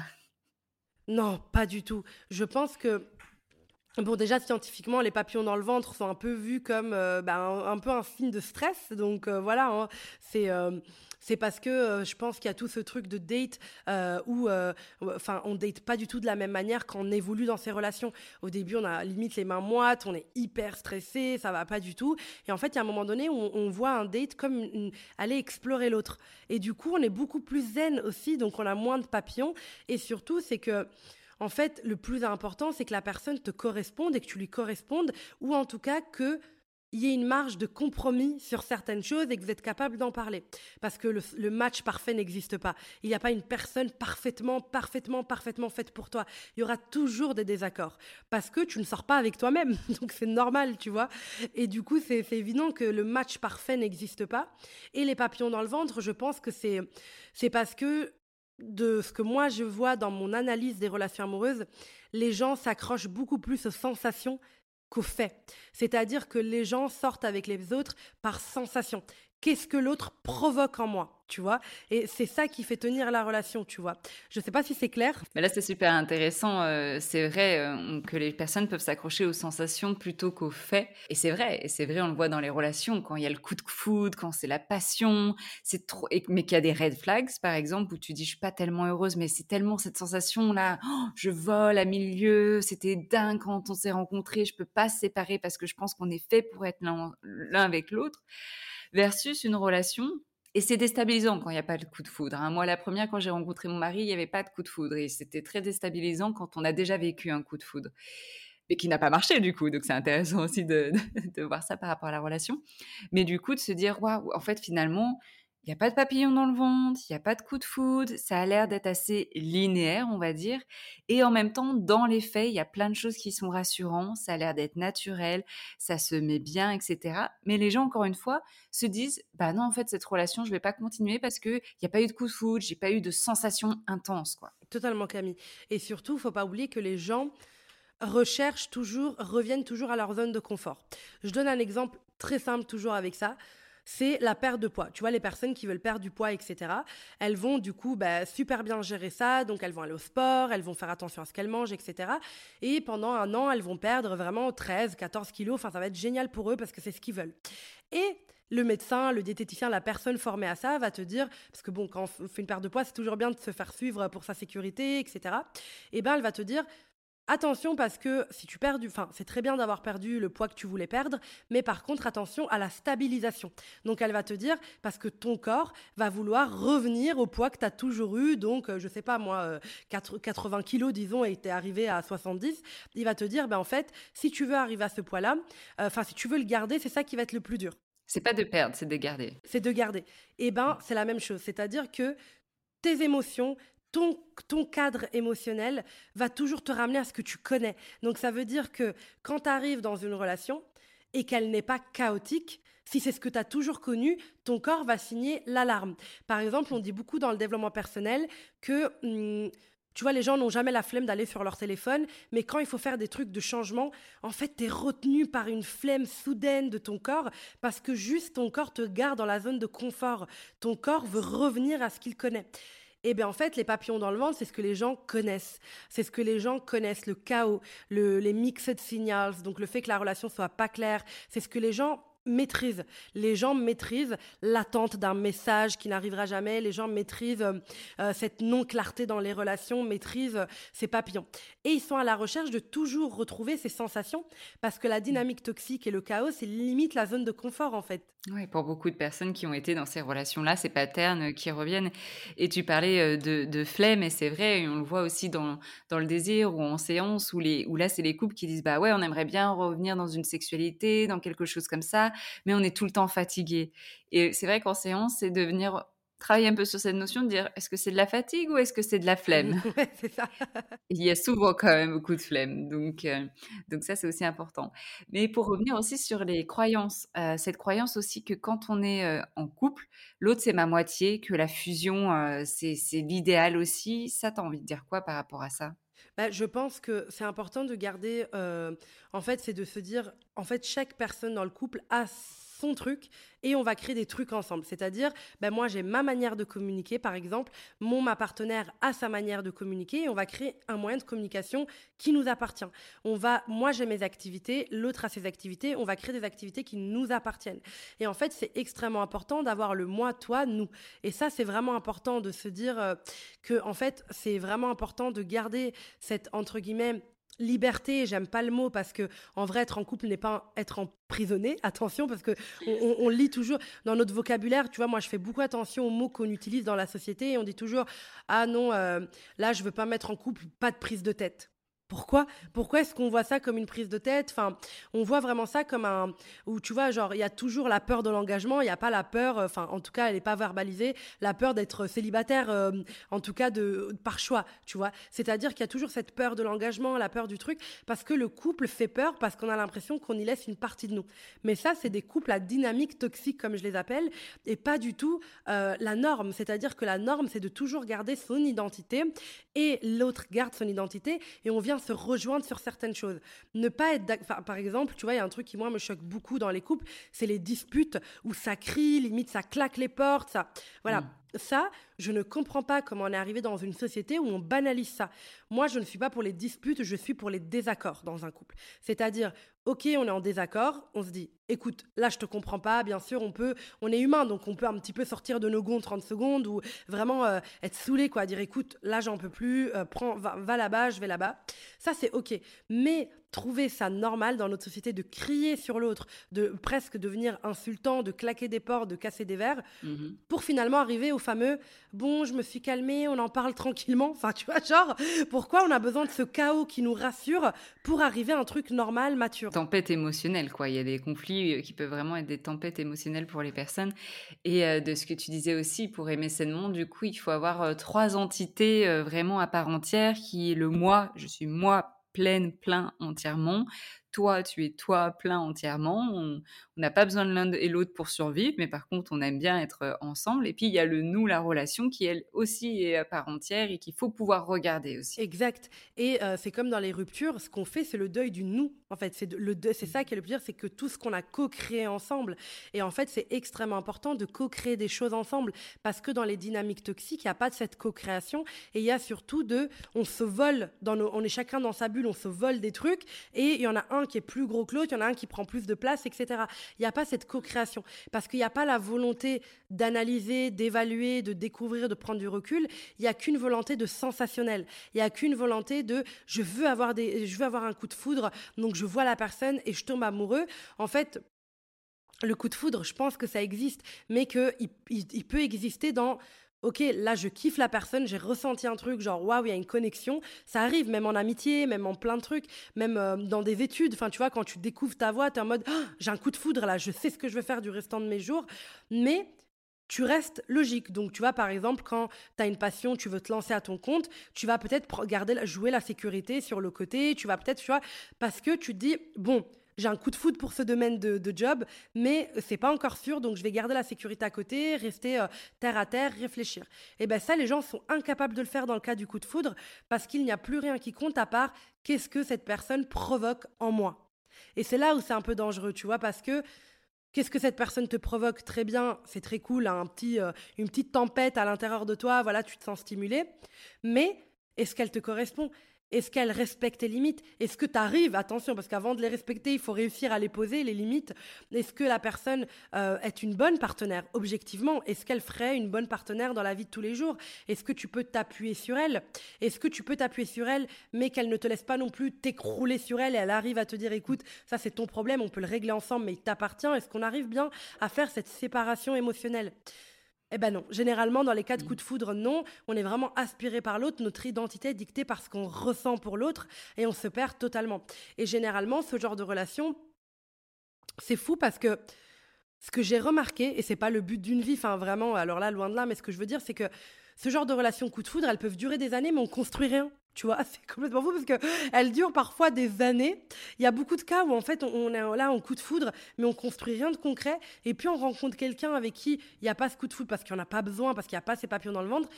Non, pas du tout. Je pense que Bon, déjà, scientifiquement, les papillons dans le ventre sont un peu vus comme euh, ben, un, peu un signe de stress. Donc euh, voilà, hein. c'est euh, c'est parce que je pense qu'il y a tout ce truc de date où, enfin, on date pas du tout de la même manière quand on évolue dans ses relations. Au début, on a limite les mains moites, on est hyper stressé, ça va pas du tout. Et en fait, il y a un moment donné où on, voit un date comme aller explorer l'autre. Et du coup, on est beaucoup plus zen aussi, donc on a moins de papillons. Et surtout, c'est que en fait, le plus important, c'est que la personne te corresponde et que tu lui correspondes, ou en tout cas que il y ait une marge de compromis sur certaines choses et que vous êtes capable d'en parler. Parce que le, match parfait n'existe pas. Il n'y a pas une personne parfaitement, parfaitement, parfaitement faite pour toi. Il y aura toujours des désaccords. Parce que tu ne sors pas avec toi-même. *laughs* Donc c'est normal, tu vois. Et du coup, c'est évident que le match parfait n'existe pas. Et les papillons dans le ventre, je pense que c'est parce que de ce que moi je vois dans mon analyse des relations amoureuses, les gens s'accrochent beaucoup plus aux sensations qu'aux faits. C'est-à-dire que les gens sortent avec les autres par sensation qu'est-ce que l'autre provoque en moi, tu vois? Et c'est ça qui fait tenir la relation, tu vois. Je ne sais pas si c'est clair. Mais là, c'est super intéressant. Euh, c'est vrai euh, que les personnes peuvent s'accrocher aux sensations plutôt qu'aux faits. Et c'est vrai. Et c'est vrai, on le voit dans les relations, quand il y a le coup de foudre, quand c'est la passion, c'est trop. Mais qu'il y a des red flags, par exemple, où tu dis, je suis pas tellement heureuse, mais c'est tellement cette sensation-là. Oh, je vole à milieu. C'était dingue quand on s'est rencontrés. Je peux pas se séparer parce que je pense qu'on est fait pour être l'un avec l'autre versus une relation. Et c'est déstabilisant quand il n'y a pas de coup de foudre. Hein. Moi, la première, quand j'ai rencontré mon mari, il n'y avait pas de coup de foudre. Et c'était très déstabilisant quand on a déjà vécu un coup de foudre. Mais qui n'a pas marché, du coup. Donc, c'est intéressant aussi de, de, voir ça par rapport à la relation. Mais du coup, de se dire, waouh, en fait, finalement, il n'y a pas de papillon dans le ventre, il n'y a pas de coup de foudre, ça a l'air d'être assez linéaire, on va dire. Et en même temps, dans les faits, il y a plein de choses qui sont rassurantes, ça a l'air d'être naturel, ça se met bien, etc. Mais les gens, encore une fois, se disent, bah non, en fait, cette relation, je vais pas continuer parce qu'il n'y a pas eu de coup de foudre, j'ai pas eu de sensation intense, quoi. Totalement, Camille. Et surtout, faut pas oublier que les gens recherchent toujours, reviennent toujours à leur zone de confort. Je donne un exemple très simple toujours avec ça c'est la perte de poids. Tu vois, les personnes qui veulent perdre du poids, etc., elles vont du coup bah, super bien gérer ça. Donc, elles vont aller au sport, elles vont faire attention à ce qu'elles mangent, etc. Et pendant un an, elles vont perdre vraiment 13, 14 kilos. Enfin, ça va être génial pour eux parce que c'est ce qu'ils veulent. Et le médecin, le diététicien, la personne formée à ça va te dire, parce que bon, quand on fait une perte de poids, c'est toujours bien de se faire suivre pour sa sécurité, etc. Et ben, elle va te dire, Attention parce que si tu perds du, enfin c'est très bien d'avoir perdu le poids que tu voulais perdre, mais par contre attention à la stabilisation. Donc elle va te dire parce que ton corps va vouloir revenir au poids que tu as toujours eu, donc euh, je sais pas moi 80 euh, kilos disons et tu es arrivé à 70, il va te dire ben en fait si tu veux arriver à ce poids-là, euh, enfin si tu veux le garder c'est ça qui va être le plus dur. C'est pas de perdre, c'est de garder. C'est de garder. Et eh ben c'est la même chose, c'est-à-dire que tes émotions, ton, cadre émotionnel va toujours te ramener à ce que tu connais. Donc ça veut dire que quand tu arrives dans une relation et qu'elle n'est pas chaotique, si c'est ce que tu as toujours connu, ton corps va signer l'alarme. Par exemple, on dit beaucoup dans le développement personnel que... Hum, tu vois, les gens n'ont jamais la flemme d'aller sur leur téléphone, mais quand il faut faire des trucs de changement, en fait, tu es retenu par une flemme soudaine de ton corps parce que juste ton corps te garde dans la zone de confort. Ton corps veut revenir à ce qu'il connaît. Eh bien, en fait, les papillons dans le ventre, c'est ce que les gens connaissent. C'est ce que les gens connaissent, le chaos, les mixed signals, donc le fait que la relation soit pas claire. C'est ce que les gens maîtrisent. Les gens maîtrisent l'attente d'un message qui n'arrivera jamais. Les gens maîtrisent euh, euh, cette non-clarté dans les relations, maîtrisent euh, ces papillons. Et ils sont à la recherche de toujours retrouver ces sensations parce que la dynamique toxique et le chaos, c'est limite la zone de confort en fait. Oui, pour beaucoup de personnes qui ont été dans ces relations-là, ces patterns qui reviennent. Et tu parlais de, de flemme, et c'est vrai, on le voit aussi dans, dans le désir ou en séance, où, les, où là, c'est les couples qui disent, bah ouais, on aimerait bien revenir dans une sexualité, dans quelque chose comme ça, mais on est tout le temps fatigué. Et c'est vrai qu'en séance, c'est de venir travailler un peu sur cette notion de dire est-ce que c'est de la fatigue ou est-ce que c'est de la flemme? *laughs* C'est ça. *laughs* Il y a souvent quand même beaucoup de flemme, donc, euh, donc ça c'est aussi important. Mais pour revenir aussi sur les croyances, euh, cette croyance aussi que quand on est euh, en couple, l'autre c'est ma moitié, que la fusion c'est l'idéal aussi, ça t'as envie de dire quoi par rapport à ça? Bah, je pense que c'est important de garder, en fait, c'est de se dire, en fait, chaque personne dans le couple a son truc et on va créer des trucs ensemble. C'est-à-dire, ben moi j'ai ma manière de communiquer, par exemple, mon ma partenaire a sa manière de communiquer et on va créer un moyen de communication qui nous appartient. On va, moi j'ai mes activités, l'autre a ses activités, on va créer des activités qui nous appartiennent. Et en fait, c'est extrêmement important d'avoir le moi, toi, nous. Et ça, c'est vraiment important de se dire euh, que, en fait, c'est vraiment important de garder cette entre guillemets liberté, j'aime pas le mot parce que en vrai être en couple n'est pas être emprisonné. *laughs* Attention parce que on, lit toujours dans notre vocabulaire. Tu vois, moi je fais beaucoup attention aux mots qu'on utilise dans la société et on dit toujours ah non euh, là je veux pas mettre en couple, pas de prise de tête. Pourquoi? Pourquoi est-ce qu'on voit ça comme une prise de tête? Enfin, on voit vraiment ça comme un où tu vois, genre il y a toujours la peur de l'engagement, il n'y a pas la peur, euh, enfin en tout cas elle n'est pas verbalisée, la peur d'être célibataire, euh, en tout cas de par choix, tu vois. C'est-à-dire qu'il y a toujours cette peur de l'engagement, la peur du truc, parce que le couple fait peur, parce qu'on a l'impression qu'on y laisse une partie de nous. Mais ça, c'est des couples à dynamique toxique comme je les appelle, et pas du tout euh, la norme. C'est-à-dire que la norme, c'est de toujours garder son identité et l'autre garde son identité et on vient se rejoindre sur certaines choses. Ne pas être par exemple, tu vois, il y a un truc qui moi me choque beaucoup dans les couples, c'est les disputes où ça crie, limite ça claque les portes, ça voilà. Mm. Ça, je ne comprends pas comment on est arrivé dans une société où on banalise ça. Moi, je ne suis pas pour les disputes, je suis pour les désaccords dans un couple. C'est-à-dire, ok, on est en désaccord, on se dit, écoute, là, je te comprends pas, bien sûr, on peut, on est humain, donc on peut un petit peu sortir de nos gonds 30 secondes ou vraiment euh, être saoulé, quoi, dire, écoute, là, j'en peux plus, euh, prends, va, va là-bas, je vais là-bas. Ça, c'est ok. Mais trouver ça normal dans notre société de crier sur l'autre, de presque devenir insultant, de claquer des portes, de casser des verres, mhm. pour finalement arriver au fameux bon, je me suis calmé, on en parle tranquillement. Enfin, tu vois, genre, pourquoi on a besoin de ce chaos qui nous rassure pour arriver à un truc normal, mature? Tempête émotionnelle, quoi. Il y a des conflits euh, qui peuvent vraiment être des tempêtes émotionnelles pour les personnes. Et euh, de ce que tu disais aussi, pour aimer sainement, du coup, il faut avoir euh, trois entités vraiment à part entière, qui est le moi, je suis moi pleine, plein entièrement. Toi, tu es toi plein entièrement. N'a pas besoin de l'un et l'autre pour survivre, mais par contre, on aime bien être euh, ensemble. Et puis, il y a le nous, la relation, qui elle aussi est à part entière et qu'il faut pouvoir regarder aussi. Exact. Et euh, c'est comme dans les ruptures, ce qu'on fait, c'est le deuil du nous. En fait, c'est le c'est ça qui est le pire, c'est que tout ce qu'on a co-créé ensemble. Et en fait, c'est extrêmement important de co-créer des choses ensemble parce que dans les dynamiques toxiques, il n'y a pas de cette co-création et il y a surtout de, on se vole dans nos, on est chacun dans sa bulle, on se vole des trucs et il y en a un qui est plus gros que l'autre, il y en a un qui prend plus de place, etc. Il n'y a pas cette co-création parce qu'il n'y a pas la volonté d'analyser, d'évaluer, de découvrir, de prendre du recul. Il n'y a qu'une volonté de sensationnel. Il n'y a qu'une volonté de je veux avoir des, je veux avoir un coup de foudre, donc je vois la personne et je tombe amoureux. En fait, le coup de foudre, je pense que ça existe, mais qu'il il peut exister dans ok, là je kiffe la personne, j'ai ressenti un truc, genre waouh, il y a une connexion. Ça arrive même en amitié, même en plein de trucs, même euh, dans des études. Enfin, tu vois, quand tu découvres ta voix, tu es en mode ah, j'ai un coup de foudre là, je sais ce que je vais faire du restant de mes jours. Mais tu restes logique. Donc, tu vois, par exemple, quand tu as une passion, tu veux te lancer à ton compte, tu vas peut-être garder, jouer la sécurité sur le côté, tu vas peut-être, tu vois, parce que tu te dis, bon, j'ai un coup de foot pour ce domaine de, job, mais c'est pas encore sûr, donc je vais garder la sécurité à côté, rester euh, terre à terre, réfléchir. Et ben ça, les gens sont incapables de le faire dans le cas du coup de foudre, parce qu'il n'y a plus rien qui compte à part qu'est-ce que cette personne provoque en moi. Et c'est là où c'est un peu dangereux, tu vois, parce que Qu'est-ce que cette personne te provoque? Très bien, c'est très cool, hein, un petit, euh, une petite tempête à l'intérieur de toi, voilà, tu te sens stimulé. Mais est-ce qu'elle te correspond? Est-ce qu'elle respecte tes limites? Est-ce que tu arrives, attention, parce qu'avant de les respecter, il faut réussir à les poser, les limites. Est-ce que la personne euh, est une bonne partenaire, objectivement Est-ce qu'elle ferait une bonne partenaire dans la vie de tous les jours? Est-ce que tu peux t'appuyer sur elle? Est-ce que tu peux t'appuyer sur elle, mais qu'elle ne te laisse pas non plus t'écrouler sur elle et elle arrive à te dire, écoute, ça c'est ton problème, on peut le régler ensemble, mais il t'appartient. Est-ce qu'on arrive bien à faire cette séparation émotionnelle? Eh ben non, généralement dans les cas de mm. coup de foudre, non, on est vraiment aspiré par l'autre, notre identité est dictée par ce qu'on ressent pour l'autre et on se perd totalement. Et généralement, ce genre de relation, c'est fou parce que ce que j'ai remarqué, et c'est pas le but d'une vie, enfin vraiment, alors là, loin de là, mais ce que je veux dire, c'est que ce genre de relation coup de foudre, elles peuvent durer des années, mais on construit rien. Tu vois, *laughs* c'est complètement fou parce qu'elle dure parfois des années. Il y a beaucoup de cas où en fait on est là en coup de foudre, mais on construit rien de concret. Et puis on rencontre quelqu'un avec qui il n'y a pas ce coup de foudre parce qu'il n'y a pas besoin, parce qu'il n'y a pas ces papillons dans le ventre.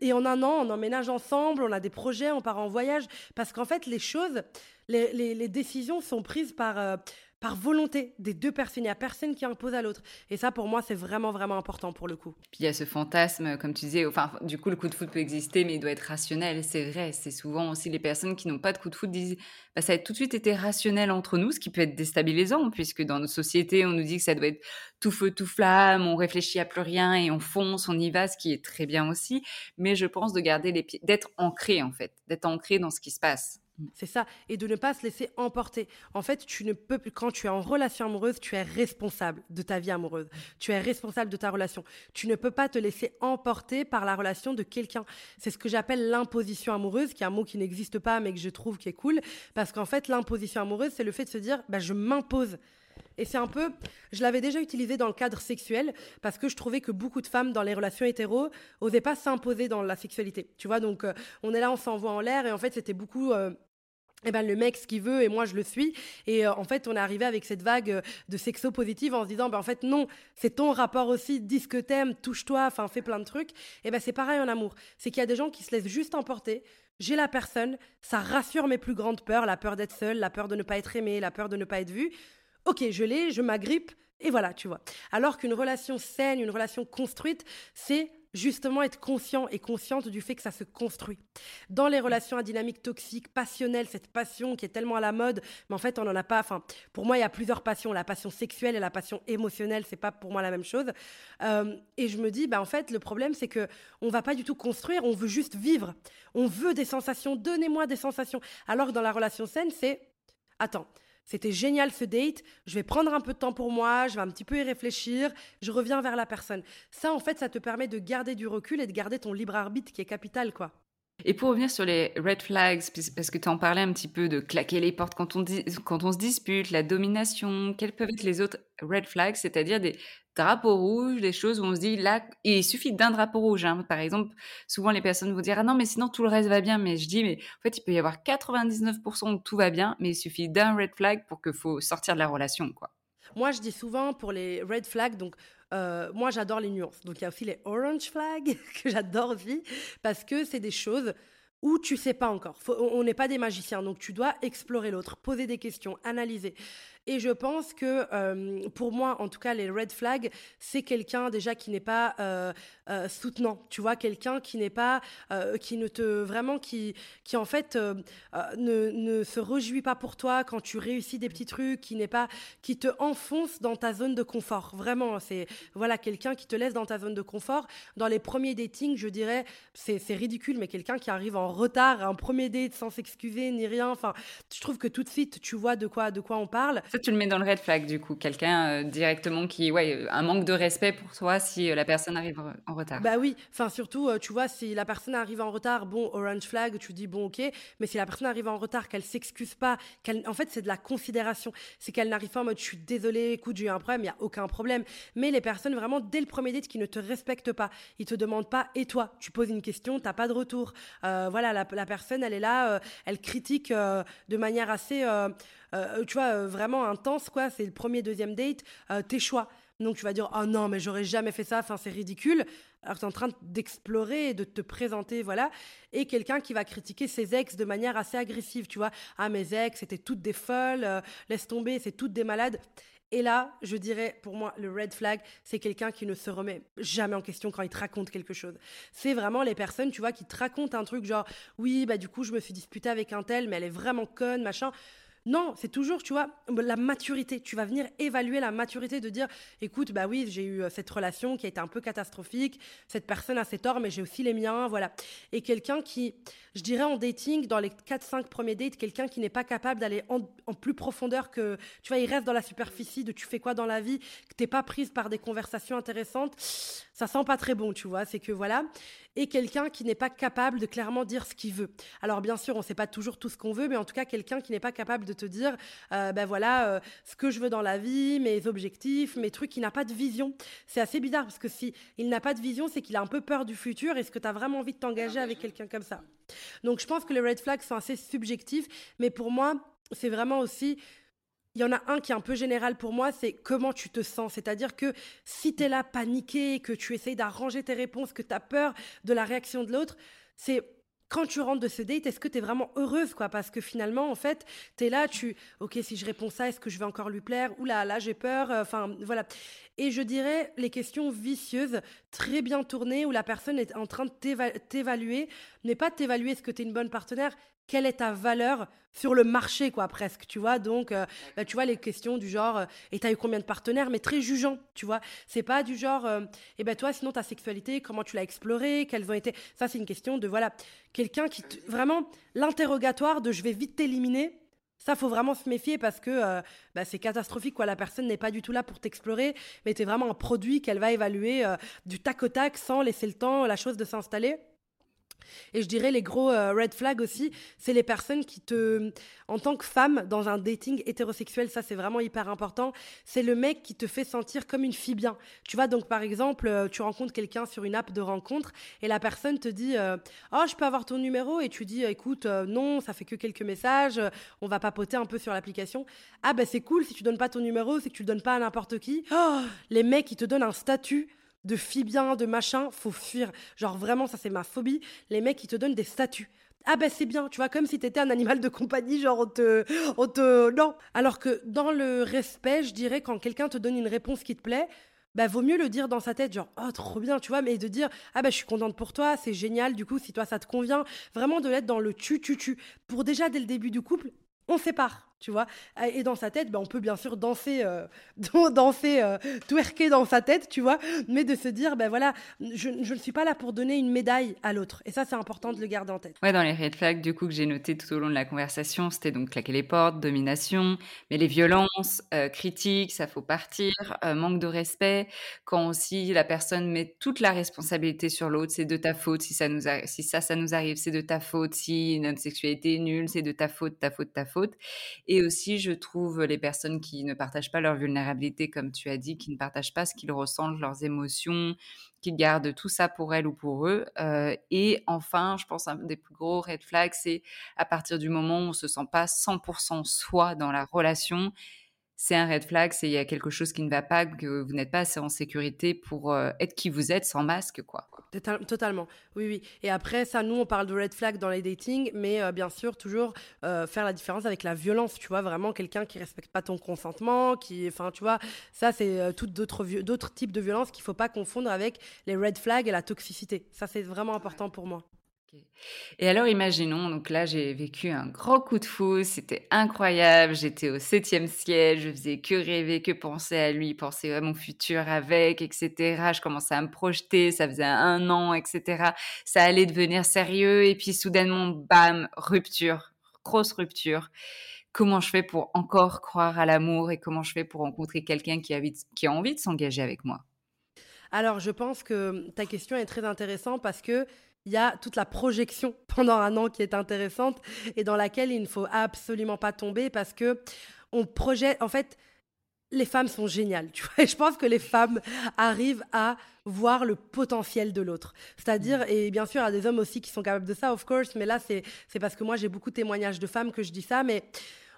Et en un an, on emménage ensemble, on a des projets, on part en voyage. Parce qu'en fait, les choses, les, décisions sont prises par, euh, par volonté des deux personnes. Il n'y a personne qui impose à l'autre. Et ça, pour moi, c'est vraiment, vraiment important pour le coup. Puis il y a ce fantasme, comme tu disais, enfin, du coup, le coup de foot peut exister, mais il doit être rationnel. C'est vrai, c'est souvent aussi les personnes qui n'ont pas de coup de foot disent bah, ça a tout de suite été rationnel entre nous, ce qui peut être déstabilisant, puisque dans nos sociétés, on nous dit que ça doit être tout feu, tout flamme, on réfléchit à plus rien et on fonce, on y va, ce qui est très bien aussi. Mais je pense de garder les pieds, d'être ancré en fait, d'être ancré dans ce qui se passe. C'est ça. Et de ne pas se laisser emporter. En fait, tu ne peux plus, quand tu es en relation amoureuse, tu es responsable de ta vie amoureuse. Tu es responsable de ta relation. Tu ne peux pas te laisser emporter par la relation de quelqu'un. C'est ce que j'appelle l'imposition amoureuse, qui est un mot qui n'existe pas, mais que je trouve qui est cool. Parce qu'en fait, l'imposition amoureuse, c'est le fait de se dire, bah, je m'impose. Et c'est un peu, je l'avais déjà utilisé dans le cadre sexuel parce que je trouvais que beaucoup de femmes dans les relations hétéro osaient pas s'imposer dans la sexualité. Tu vois, donc euh, on est là, on s'envoie en l'air et en fait c'était beaucoup euh, eh ben, le mec ce qu'il veut et moi je le suis. Et euh, en fait, on est arrivé avec cette vague euh, de sexo positive en se disant, ben, en fait, non, c'est ton rapport aussi, dis ce que t'aimes, touche-toi, enfin, fais plein de trucs. Et ben, c'est pareil en amour. C'est qu'il y a des gens qui se laissent juste emporter. J'ai la personne, ça rassure mes plus grandes peurs, la peur d'être seule, la peur de ne pas être aimée, la peur de ne pas être vue. Ok, je l'ai, je m'agrippe, et voilà, tu vois. Alors qu'une relation saine, une relation construite, c'est justement être conscient et consciente du fait que ça se construit. Dans les relations à dynamique toxique, passionnelle, cette passion qui est tellement à la mode, mais en fait on n'en a pas. Enfin, pour moi il y a plusieurs passions, la passion sexuelle et la passion émotionnelle, c'est pas pour moi la même chose. Euh, et je me dis, bah en fait le problème c'est que on va pas du tout construire, on veut juste vivre. On veut des sensations, donnez-moi des sensations. Alors que dans la relation saine, c'est, attends. C'était génial ce date. Je vais prendre un peu de temps pour moi, je vais un petit peu y réfléchir, je reviens vers la personne. Ça, en fait, ça te permet de garder du recul et de garder ton libre arbitre qui est capital, quoi. Et pour revenir sur les red flags, parce que tu en parlais un petit peu de claquer les portes quand on, quand on se dispute, la domination, quels peuvent être les autres red flags, c'est-à-dire des drapeaux rouges, des choses où on se dit là, il suffit d'un drapeau rouge. Hein. Par exemple, souvent les personnes vont dire ah non mais sinon tout le reste va bien, mais je dis mais en fait il peut y avoir 99% où tout va bien, mais il suffit d'un red flag pour qu'il faut sortir de la relation quoi. Moi, je dis souvent pour les red flags, donc euh, moi j'adore les nuances. Donc il y a aussi les orange flags *laughs* que j'adore aussi parce que c'est des choses où tu sais pas encore. on n'est pas des magiciens, donc tu dois explorer l'autre, poser des questions, analyser. Et je pense que euh, pour moi, en tout cas, les red flags, c'est quelqu'un déjà qui n'est pas euh, euh, soutenant, tu vois, quelqu'un qui n'est pas, qui ne te vraiment, qui, qui en fait ne, ne, se réjouit pas pour toi quand tu réussis des petits trucs, qui n'est pas, qui te enfonce dans ta zone de confort. Vraiment, c'est voilà quelqu'un qui te laisse dans ta zone de confort. Dans les premiers datings, je dirais, c'est ridicule, mais quelqu'un qui arrive en retard un premier date sans s'excuser ni rien. Enfin, je trouve que tout de suite, tu vois de quoi, de quoi on parle tu le mets dans le red flag, du coup. Quelqu'un euh, directement qui, ouais, un manque de respect pour toi si euh, la personne arrive en retard. Bah oui, enfin, surtout, euh, tu vois, si la personne arrive en retard, bon, orange flag, tu dis, bon, ok. Mais si la personne arrive en retard, qu'elle s'excuse pas, qu'elle, en fait, c'est de la considération. C'est qu'elle n'arrive pas en mode, je suis désolée, écoute, j'ai eu un problème, il n'y a aucun problème. Mais les personnes, vraiment, dès le premier date, qui ne te respectent pas, ils te demandent pas, et toi Tu poses une question, t'as pas de retour. voilà, la, la, personne, elle est là, elle critique de manière assez euh, tu vois, euh, vraiment intense, quoi. C'est le premier, deuxième date, euh, tes choix. Donc tu vas dire, oh non, mais j'aurais jamais fait ça, c'est ridicule. Alors tu es en train d'explorer de te présenter, voilà. Et quelqu'un qui va critiquer ses ex de manière assez agressive, tu vois. Ah, mes ex, c'était toutes des folles, laisse tomber, c'est toutes des malades. Et là, je dirais, pour moi, le red flag, c'est quelqu'un qui ne se remet jamais en question quand il te raconte quelque chose. C'est vraiment les personnes, tu vois, qui te racontent un truc genre, oui, bah du coup, je me suis disputée avec un tel, mais elle est vraiment conne, machin. Non, c'est toujours, tu vois, la maturité. Tu vas venir évaluer la maturité de dire, écoute, bah oui, j'ai eu euh, cette relation qui a été un peu catastrophique, cette personne a ses torts, mais j'ai aussi les miens, voilà. Et quelqu'un qui, je dirais en dating, dans les 4-5 premiers dates, quelqu'un qui n'est pas capable d'aller en, plus profondeur que, tu vois, il reste dans la superficie de tu fais quoi dans la vie, que t'es pas prise par des conversations intéressantes, ça sent pas très bon, tu vois. C'est que voilà et quelqu'un qui n'est pas capable de clairement dire ce qu'il veut. Alors bien sûr, on ne sait pas toujours tout ce qu'on veut, mais en tout cas quelqu'un qui n'est pas capable de te dire, euh, ben voilà, euh, ce que je veux dans la vie, mes objectifs, mes trucs, il n'a pas de vision. C'est assez bizarre parce que si il n'a pas de vision, c'est qu'il a un peu peur du futur. Est-ce que tu as vraiment envie de t'engager avec quelqu'un comme ça? Donc je pense que les red flags sont assez subjectifs, mais pour moi, c'est vraiment aussi il y en a un qui est un peu général pour moi, c'est comment tu te sens. C'est-à-dire que si tu es là paniqué, que tu essayes d'arranger tes réponses, que tu as peur de la réaction de l'autre, c'est quand tu rentres de ce date, est-ce que tu es vraiment heureuse quoi? Parce que finalement, en fait, tu es là, tu OK, si je réponds ça, est-ce que je vais encore lui plaire? Ou là, là, j'ai peur. Euh, enfin, voilà. Et je dirais les questions vicieuses, très bien tournées, où la personne est en train de t'évaluer, n'est pas t'évaluer est-ce que tu es une bonne partenaire, quelle est ta valeur sur le marché, quoi, presque, tu vois? Donc, euh, bah, tu vois, les questions du genre, euh, et t'as eu combien de partenaires, mais très jugeant, tu vois? C'est pas du genre, et eh ben toi, sinon, ta sexualité, comment tu l'as explorée, quelles ont été? Ça, c'est une question de, voilà, quelqu'un qui. Vraiment, l'interrogatoire de je vais vite t'éliminer ça, faut vraiment se méfier parce que euh, bah, c'est catastrophique. Quoi. La personne n'est pas du tout là pour t'explorer, mais tu es vraiment un produit qu'elle va évaluer euh, du tac au tac sans laisser le temps, la chose de s'installer. Et je dirais les gros euh, red flags aussi, c'est les personnes qui te, en tant que femme dans un dating hétérosexuel, ça c'est vraiment hyper important. C'est le mec qui te fait sentir comme une fille bien. Tu vois donc par exemple, euh, tu rencontres quelqu'un sur une app de rencontre et la personne te dit, euh, oh je peux avoir ton numéro? Et tu dis, écoute non, ça fait que quelques messages, on va papoter un peu sur l'application. Ah ben c'est cool si tu donnes pas ton numéro, c'est que tu le donnes pas à n'importe qui. Oh, les mecs qui te donnent un statut de filles bien, de machin, faut fuir. Genre vraiment, ça c'est ma phobie. Les mecs qui te donnent des statuts. Ah ben c'est bien, tu vois, comme si t'étais un animal de compagnie, genre on te, on te... Non. Alors que dans le respect, je dirais, quand quelqu'un te donne une réponse qui te plaît, bah, vaut mieux le dire dans sa tête, genre, oh, trop bien, tu vois, mais de dire, ah, bah, je suis contente pour toi, c'est génial, du coup, si toi, ça te convient, vraiment de l'être dans le tu-tu-tu. Pour déjà, dès le début du couple, on sépare tu vois. Et dans sa tête, ben, on peut bien sûr danser, euh, *laughs* danser, euh, twerker dans sa tête, tu vois, mais de se dire, ben voilà, je, ne suis pas là pour donner une médaille à l'autre. Et ça, c'est important de le garder en tête. Ouais, dans les red flags, du coup, que j'ai noté tout au long de la conversation, c'était donc claquer les portes, domination, mais les violences, euh, critiques, ça faut partir, manque de respect, quand aussi la personne met toute la responsabilité sur l'autre, c'est de ta faute, si ça, nous si ça, ça nous arrive, c'est de ta faute, si notre sexualité est nulle, c'est de ta faute, ta faute, ta faute. Et aussi, je trouve les personnes qui ne partagent pas leur vulnérabilité, comme tu as dit, qui ne partagent pas ce qu'ils ressentent, leurs émotions, qui gardent tout ça pour elles ou pour eux. Euh, et enfin, je pense un des plus gros red flags, c'est à partir du moment où on se sent pas 100% soi dans la relation c'est un red flag, c'est il y a quelque chose qui ne va pas, que vous n'êtes pas assez en sécurité pour euh, être qui vous êtes sans masque, quoi. Totalement, oui, oui. Et après, ça, nous, on parle de red flag dans les datings, mais euh, bien sûr, toujours euh, faire la différence avec la violence, tu vois, vraiment quelqu'un qui respecte pas ton consentement, qui, enfin, tu vois, ça, c'est tout d'autres, types de violence qu'il faut pas confondre avec les red flags et la toxicité. Ça, c'est vraiment important pour moi. Et alors, imaginons, donc là, j'ai vécu un gros coup de fou, c'était incroyable, j'étais au septième ciel, je faisais que rêver, que penser à lui, penser à mon futur avec, etc. Je commençais à me projeter, ça faisait un an, etc. Ça allait devenir sérieux, et puis soudainement, bam, rupture, grosse rupture. Comment je fais pour encore croire à l'amour et comment je fais pour rencontrer quelqu'un qui a envie de s'engager avec moi? Alors, je pense que ta question est très intéressante parce que il y a toute la projection *laughs* pendant un an qui est intéressante et dans laquelle il ne faut absolument pas tomber parce que on projette. En fait, les femmes sont géniales, *laughs* tu vois. Et je pense que les femmes arrivent à voir le potentiel de l'autre. C'est-à-dire, mm. et bien sûr, il y a des hommes aussi qui sont capables de ça, of course, mais là, c'est parce que moi, j'ai beaucoup de témoignages de femmes que je dis ça, mais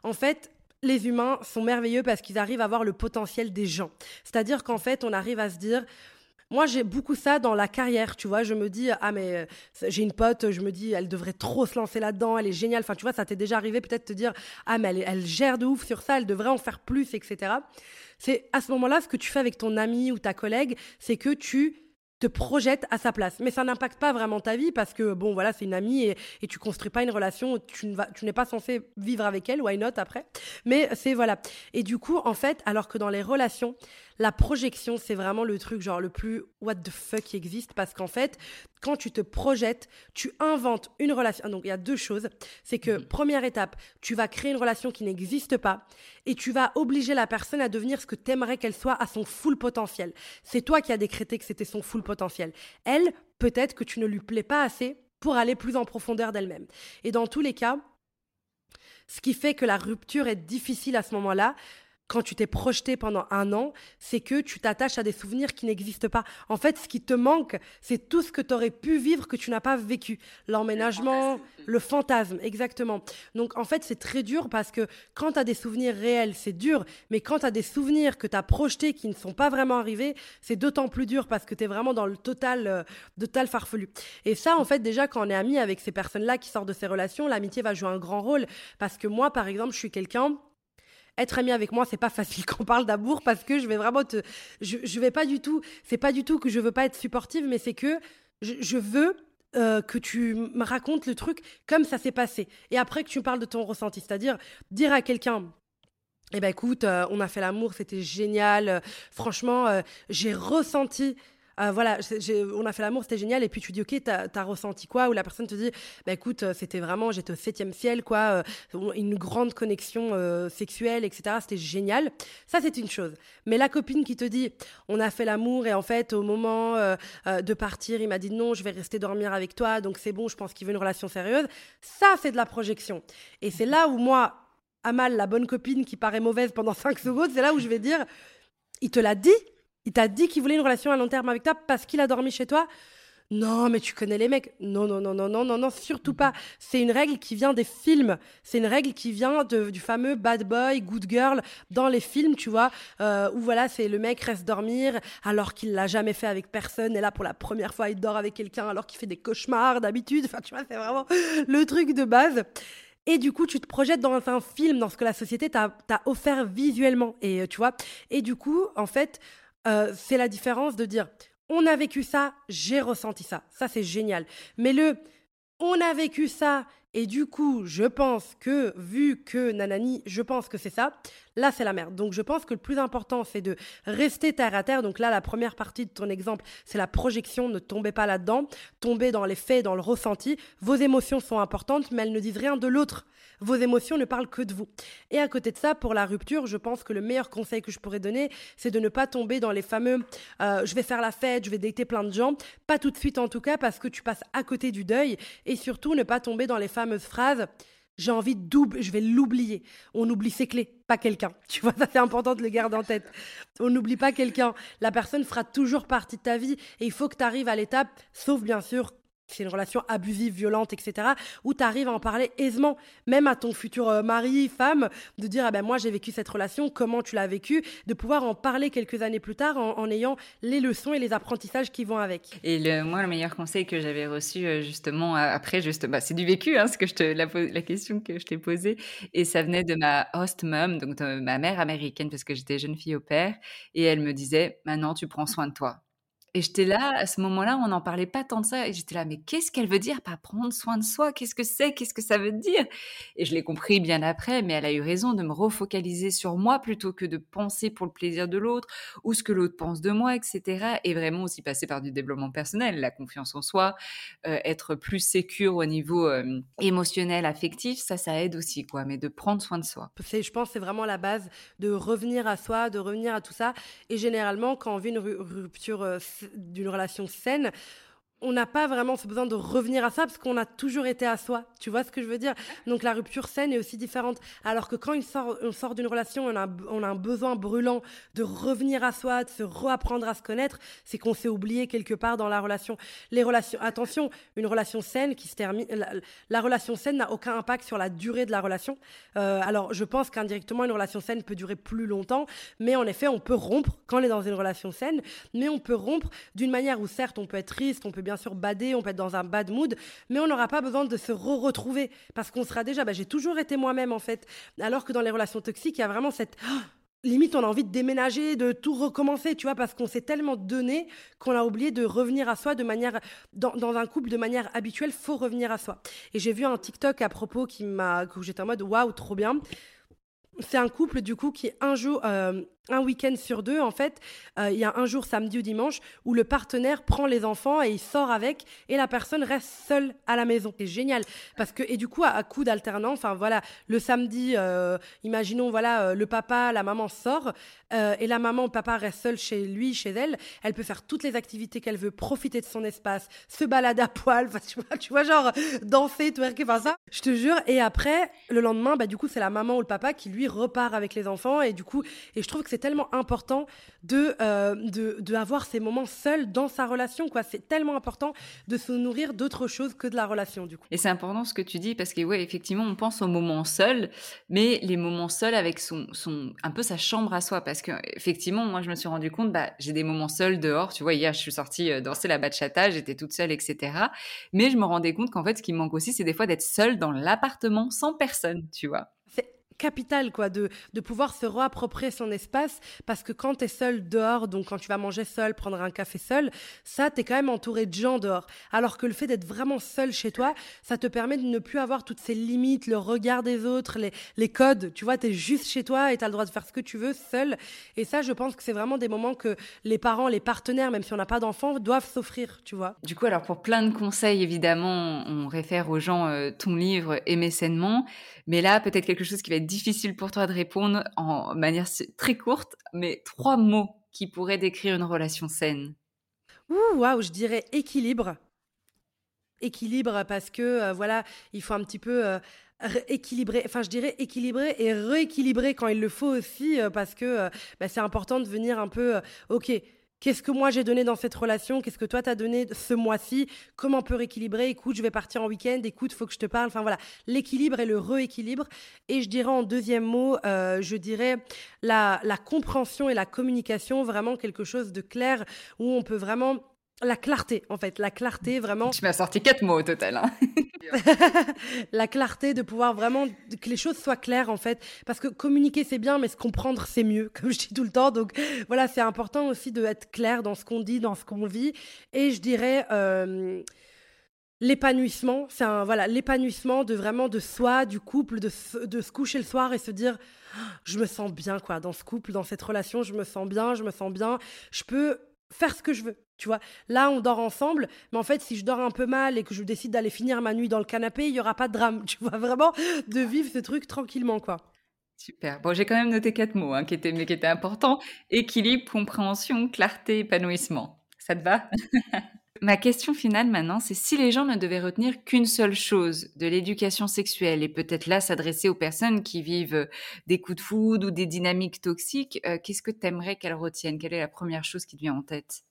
en fait, les humains sont merveilleux parce qu'ils arrivent à voir le potentiel des gens. C'est-à-dire qu'en fait, on arrive à se dire, moi, j'ai beaucoup ça dans la carrière, tu vois. Je me dis, ah, mais euh, j'ai une pote, je me dis, elle devrait trop se lancer là-dedans, elle est géniale. Enfin, tu vois, ça t'est déjà arrivé peut-être te dire, ah, mais elle, gère de ouf sur ça, elle devrait en faire plus, etc. C'est à ce moment-là, ce que tu fais avec ton ami ou ta collègue, c'est que tu te projettes à sa place. Mais ça n'impacte pas vraiment ta vie parce que, bon, voilà, c'est une amie et, et tu construis pas une relation, tu, tu n'es pas censé vivre avec elle, why not après. Mais c'est, voilà. Et du coup, en fait, alors que dans les relations, la projection, c'est vraiment le truc genre le plus what the fuck qui existe parce qu'en fait, quand tu te projettes, tu inventes une relation. Donc il y a deux choses. C'est que première étape, tu vas créer une relation qui n'existe pas et tu vas obliger la personne à devenir ce que tu aimerais qu'elle soit à son full potentiel. C'est toi qui as décrété que c'était son full potentiel. Elle, peut-être que tu ne lui plais pas assez pour aller plus en profondeur d'elle-même. Et dans tous les cas, ce qui fait que la rupture est difficile à ce moment-là, quand tu t'es projeté pendant un an, c'est que tu t'attaches à des souvenirs qui n'existent pas. En fait, ce qui te manque, c'est tout ce que tu aurais pu vivre que tu n'as pas vécu. L'emménagement, le fantasme, exactement. Donc, en fait, c'est très dur parce que quand tu as des souvenirs réels, c'est dur. Mais quand tu as des souvenirs que tu as projetés qui ne sont pas vraiment arrivés, c'est d'autant plus dur parce que tu es vraiment dans le total, euh, total farfelu. Et ça, en fait, déjà, quand on est ami avec ces personnes-là qui sortent de ces relations, l'amitié va jouer un grand rôle. Parce que moi, par exemple, je suis quelqu'un être ami avec moi, c'est pas facile *laughs* quand on parle d'amour parce que je vais vraiment te. Je, je vais pas du tout. C'est pas du tout que je veux pas être supportive, mais c'est que je, veux euh, que tu me racontes le truc comme ça s'est passé. Et après que tu me parles de ton ressenti. C'est-à-dire dire à quelqu'un. Eh ben écoute, euh, on a fait l'amour, c'était génial. Euh, franchement, j'ai ressenti ah, voilà, on a fait l'amour, c'était génial. Et puis tu dis, ok, t'as as ressenti quoi? Ou la personne te dit, bah écoute, euh, c'était vraiment, j'étais au septième ciel, quoi, euh, une grande connexion euh, sexuelle, etc. C'était génial. Ça, c'est une chose. Mais la copine qui te dit, on a fait l'amour et en fait, au moment de partir, il m'a dit non, je vais rester dormir avec toi, donc c'est bon, je pense qu'il veut une relation sérieuse. Ça, c'est de la projection. Et c'est là où moi, Amal, la bonne copine qui paraît mauvaise pendant *laughs* 5 secondes, c'est là où je vais dire, il te l'a dit? Il t'a dit qu'il voulait une relation à long terme avec toi parce qu'il a dormi chez toi? Non, mais tu connais les mecs. Non, non, non, non, non, non, surtout pas. C'est une règle qui vient des films. C'est une règle qui vient du fameux bad boy, good girl dans les films, tu vois, euh, où voilà, c'est le mec reste dormir alors qu'il l'a jamais fait avec personne. Et là, pour la première fois, il dort avec quelqu'un alors qu'il fait des cauchemars d'habitude. Enfin, tu vois, c'est vraiment le truc de base. Et du coup, tu te projettes dans un film, dans ce que la société t'a offert visuellement. Et euh, tu vois, et du coup, en fait, euh, c'est la différence de dire on a vécu ça, j'ai ressenti ça. Ça, c'est génial. Mais le on a vécu ça et du coup, je pense que, vu que nanani, je pense que c'est ça, là, c'est la merde. Donc, je pense que le plus important, c'est de rester terre à terre. Donc là, la première partie de ton exemple, c'est la projection. Ne tombez pas là-dedans. Tombez dans les faits, dans le ressenti. Vos émotions sont importantes, mais elles ne disent rien de l'autre. Vos émotions ne parlent que de vous. Et à côté de ça, pour la rupture, je pense que le meilleur conseil que je pourrais donner, c'est de ne pas tomber dans les fameux euh, je vais faire la fête, je vais dater plein de gens. Pas tout de suite en tout cas, parce que tu passes à côté du deuil. Et surtout, ne pas tomber dans les fameuses phrases j'ai envie de double, je vais l'oublier. On oublie ses clés, pas quelqu'un. *laughs* Tu vois, ça c'est important de le garder en tête. On n'oublie pas quelqu'un. La personne fera toujours partie de ta vie et il faut que tu arrives à l'étape, sauf bien sûr c'est une relation abusive, violente, etc., où tu arrives à en parler aisément, même à ton futur euh, mari, femme, de dire, ah ben moi j'ai vécu cette relation, comment tu l'as vécu, de pouvoir en parler quelques années plus tard en, ayant les leçons et les apprentissages qui vont avec. Et le, moi, le meilleur conseil que j'avais reçu euh, justement après, juste, bah, c'est du vécu, hein, ce que je te, la, la question que je t'ai posée, et ça venait de ma host mom, donc de ma mère américaine, parce que j'étais jeune fille au père, et elle me disait, maintenant tu prends soin de toi. Et j'étais là, à ce moment-là, on n'en parlait pas tant de ça. Et j'étais là, mais qu'est-ce qu'elle veut dire, pas prendre soin de soi? Qu'est-ce que c'est? Qu'est-ce que ça veut dire? Et je l'ai compris bien après, mais elle a eu raison de me refocaliser sur moi plutôt que de penser pour le plaisir de l'autre ou ce que l'autre pense de moi, etc. Et vraiment aussi passer par du développement personnel, la confiance en soi, euh, être plus sécure au niveau émotionnel, affectif, ça, ça aide aussi, quoi. Mais de prendre soin de soi. Je pense c'est vraiment la base de revenir à soi, de revenir à tout ça. Et généralement, quand on vit une rupture d'une relation saine, on n'a pas vraiment ce besoin de revenir à ça parce qu'on a toujours été à soi. Tu vois ce que je veux dire? Donc la rupture saine est aussi différente. Alors que quand on sort d'une relation, on a, on a un besoin brûlant de revenir à soi, de se reapprendre à se connaître, c'est qu'on s'est oublié quelque part dans la relation. Les relations, attention, une relation saine qui se termine, la, relation saine n'a aucun impact sur la durée de la relation. Euh, alors je pense qu'indirectement une relation saine peut durer plus longtemps, mais en effet on peut rompre quand on est dans une relation saine, mais on peut rompre d'une manière où certes on peut être triste, on peut bien sûr bader, on peut être dans un bad mood, mais on n'aura pas besoin de se re-retrouver parce qu'on sera déjà, bah, j'ai toujours été moi-même en fait. Alors que dans les relations toxiques, il y a vraiment cette. *gasps* limite, on a envie de déménager, de tout recommencer, tu vois, parce qu'on s'est tellement donné qu'on a oublié de revenir à soi de manière, dans, dans un couple de manière habituelle, faut revenir à soi. Et j'ai vu un TikTok à propos qui m'a, où j'étais en mode waouh, trop bien. C'est un couple du coup qui un jour, euh, un week-end sur deux, en fait, euh, il y a un jour samedi ou dimanche où le partenaire prend les enfants et il sort avec et la personne reste seule à la maison. C'est génial parce que et du coup à, coup d'alternance, enfin voilà, le samedi, euh, imaginons voilà, le papa, la maman sort et la maman, le papa reste seul chez lui, chez elle. Elle peut faire toutes les activités qu'elle veut, profiter de son espace, se balader à poil, tu vois, *laughs* tu vois genre danser, twerker, enfin ça. Je te jure. Et après, le lendemain, bah du coup c'est la maman ou le papa qui lui repars avec les enfants. Et du coup, et je trouve que c'est tellement important de, euh, de, de, avoir ces moments seuls dans sa relation. quoi. C'est tellement important de se nourrir d'autre chose que de la relation, du coup. Et c'est important ce que tu dis, parce que, ouais, effectivement, on pense aux moments seuls, mais les moments seuls avec son, son, un peu sa chambre à soi. Parce que, effectivement, moi, je me suis rendu compte, bah, j'ai des moments seuls dehors. Tu vois, hier, je suis sortie euh, danser la bachata, j'étais toute seule, etc. Mais je me rendais compte qu'en fait, ce qui me manque aussi, c'est des fois d'être seule dans l'appartement sans personne, tu vois capital, quoi, de, de pouvoir se réapproprier son espace, parce que quand tu es seul dehors, donc quand tu vas manger seul, prendre un café seul, ça, tu es quand même entouré de gens dehors. Alors que le fait d'être vraiment seul chez toi, ça te permet de ne plus avoir toutes ces limites, le regard des autres, les, les codes. Tu vois, tu es juste chez toi et tu as le droit de faire ce que tu veux seul. Et ça, je pense que c'est vraiment des moments que les parents, les partenaires, même si on n'a pas d'enfants, doivent s'offrir, tu vois. Du coup, alors pour plein de conseils, évidemment, on réfère aux gens euh, ton livre Aimer sainement. Mais là, peut-être quelque chose qui va être difficile pour toi de répondre en manière très courte, mais trois mots qui pourraient décrire une relation saine. Ouh, waouh, je dirais équilibre. Équilibre parce que, euh, voilà, il faut un petit peu... Euh, équilibrer, enfin je dirais équilibrer et rééquilibrer quand il le faut aussi, euh, parce que bah, c'est important de venir un peu, ok, Qu'est-ce que moi j'ai donné dans cette relation? Qu'est-ce que toi t'as donné ce mois-ci? Comment on peut rééquilibrer? Écoute, je vais partir en week-end. Écoute, faut que je te parle. Enfin voilà, l'équilibre et le rééquilibre. Et je dirais en deuxième mot, euh, je dirais la, la compréhension et la communication, vraiment quelque chose de clair où on peut vraiment la clarté, en fait, la clarté vraiment. Tu m'as sorti quatre mots au total. Hein. *laughs* la clarté de pouvoir vraiment que les choses soient claires, en fait, parce que communiquer c'est bien, mais se comprendre c'est mieux, *laughs* comme je dis tout le temps. Donc voilà, c'est important aussi de être clair dans ce qu'on dit, dans ce qu'on vit. Et je dirais. Euh, l'épanouissement, c'est un voilà l'épanouissement de vraiment de soi, du couple, de, de se coucher le soir et se dire je me sens bien quoi dans ce couple, dans cette relation, je me sens bien, je me sens bien, je peux faire ce que je veux. Tu vois, là, on dort ensemble, mais en fait, si je dors un peu mal et que je décide d'aller finir ma nuit dans le canapé, il y aura pas de drame. *laughs* Tu vois, vraiment, de vivre ce truc tranquillement, quoi. Super. Bon, j'ai quand même noté quatre mots hein, qui, étaient, mais qui étaient importants. Équilibre, compréhension, clarté, épanouissement. Ça te va? *laughs* Ma question finale maintenant, c'est si les gens ne devaient retenir qu'une seule chose de l'éducation sexuelle et peut-être là s'adresser aux personnes qui vivent des coups de foudre ou des dynamiques toxiques, euh, qu'est-ce que tu aimerais qu'elles retiennent? Quelle est la première chose qui te vient en tête?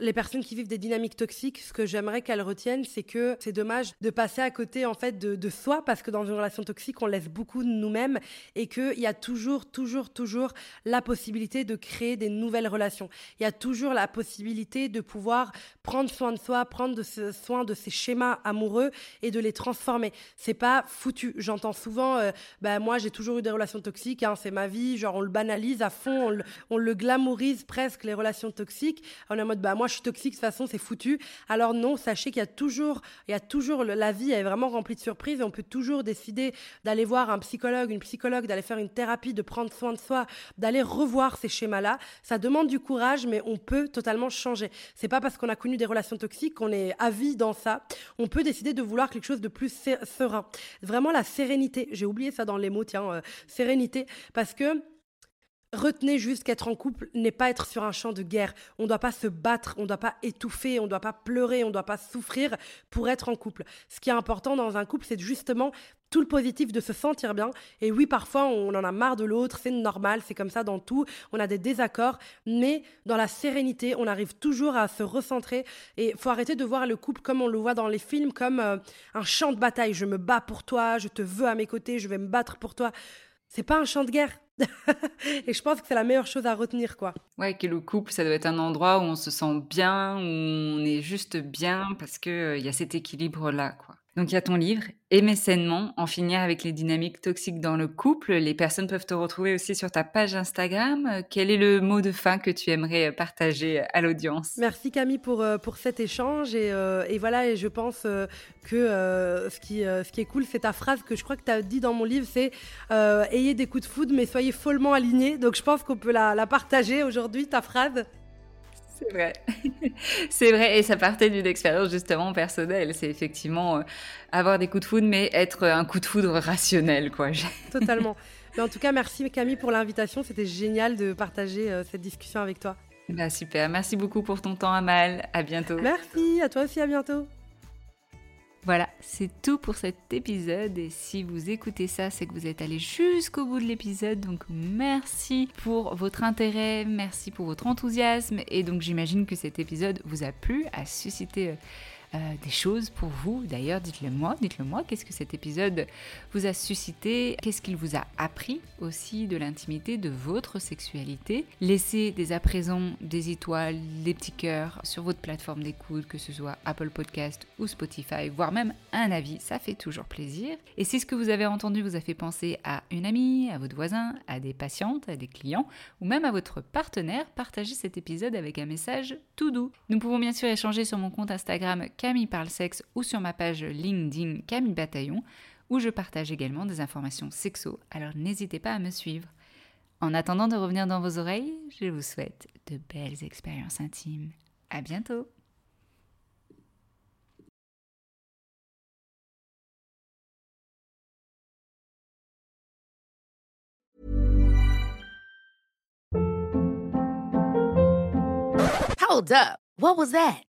Les personnes qui vivent des dynamiques toxiques, ce que j'aimerais qu'elles retiennent, c'est que c'est dommage de passer à côté en fait de, soi parce que dans une relation toxique, on laisse beaucoup de nous-mêmes et qu'il y a toujours, toujours, toujours la possibilité de créer des nouvelles relations. Il y a toujours la possibilité de pouvoir prendre soin de soi, prendre soin de ses schémas amoureux et de les transformer. C'est pas foutu. J'entends souvent, euh, bah, moi j'ai toujours eu des relations toxiques, hein, c'est ma vie, genre on le banalise à fond, on le, on le glamourise presque les relations toxiques. On est en mode bah moi moi je suis toxique, de toute façon c'est foutu. Alors non, sachez qu'il y a toujours, il y a toujours, la vie est vraiment remplie de surprises et on peut toujours décider d'aller voir un psychologue, une psychologue, d'aller faire une thérapie, de prendre soin de soi, d'aller revoir ces schémas-là. Ça demande du courage, mais on peut totalement changer. C'est pas parce qu'on a connu des relations toxiques qu'on est à vie dans ça. On peut décider de vouloir quelque chose de plus serein. Vraiment la sérénité. J'ai oublié ça dans les mots, tiens, euh, sérénité, parce que Retenez juste qu'être en couple n'est pas être sur un champ de guerre. On ne doit pas se battre, on ne doit pas étouffer, on ne doit pas pleurer, on ne doit pas souffrir pour être en couple. Ce qui est important dans un couple, c'est justement tout le positif de se sentir bien. Et oui, parfois, on en a marre de l'autre, c'est normal, c'est comme ça dans tout. On a des désaccords, mais dans la sérénité, on arrive toujours à se recentrer. Et faut arrêter de voir le couple comme on le voit dans les films, comme euh, un champ de bataille. Je me bats pour toi, je te veux à mes côtés, je vais me battre pour toi. C'est pas un champ de guerre. *laughs* et je pense que c'est la meilleure chose à retenir, quoi. Ouais, que le couple, ça doit être un endroit où on se sent bien, où on est juste bien, parce qu'il euh, y a cet équilibre-là, quoi. Donc il y a ton livre, Aimer sainement, en finir avec les dynamiques toxiques dans le couple. Les personnes peuvent te retrouver aussi sur ta page Instagram. Quel est le mot de fin que tu aimerais partager à l'audience? Merci Camille pour, euh, pour cet échange. Et, euh, et voilà, et je pense euh, que ce, qui, ce qui est cool, c'est ta phrase que je crois que tu as dit dans mon livre, c'est Ayez des coups de foudre, mais soyez follement alignés. Donc je pense qu'on peut la, la partager aujourd'hui, ta phrase. C'est vrai. *laughs* c'est vrai. Et ça partait d'une expérience justement personnelle. C'est effectivement euh, avoir des coups de foudre, mais être un coup de foudre rationnel, quoi. *laughs* Totalement. Mais en tout cas, merci Camille pour l'invitation. C'était génial de partager euh, cette discussion avec toi. Bah, super. Merci beaucoup pour ton temps, Amal. À bientôt. Merci. À toi aussi. À bientôt. Voilà, c'est tout pour cet épisode et si vous écoutez ça, c'est que vous êtes allé jusqu'au bout de l'épisode. Donc merci pour votre intérêt, merci pour votre enthousiasme et donc j'imagine que cet épisode vous a plu, a suscité euh, euh, des choses pour vous. D'ailleurs, dites-le moi, dites-le moi, qu'est-ce que cet épisode vous a suscité? Qu'est-ce qu'il vous a appris aussi de l'intimité de votre sexualité? Laissez dès à présent des étoiles, des petits cœurs sur votre plateforme d'écoute, que ce soit Apple Podcast ou Spotify, voire même un avis, ça fait toujours plaisir. Et si ce que vous avez entendu vous a fait penser à une amie, à votre voisin, à des patientes, à des clients, ou même à votre partenaire, partagez cet épisode avec un message tout doux. Nous pouvons bien sûr échanger sur mon compte Instagram Camille parle sexe ou sur ma page LinkedIn Camille Bataillon où je partage également des informations sexo, alors n'hésitez pas à me suivre. En attendant de revenir dans vos oreilles, je vous souhaite de belles expériences intimes. À bientôt! Hold up. What was that?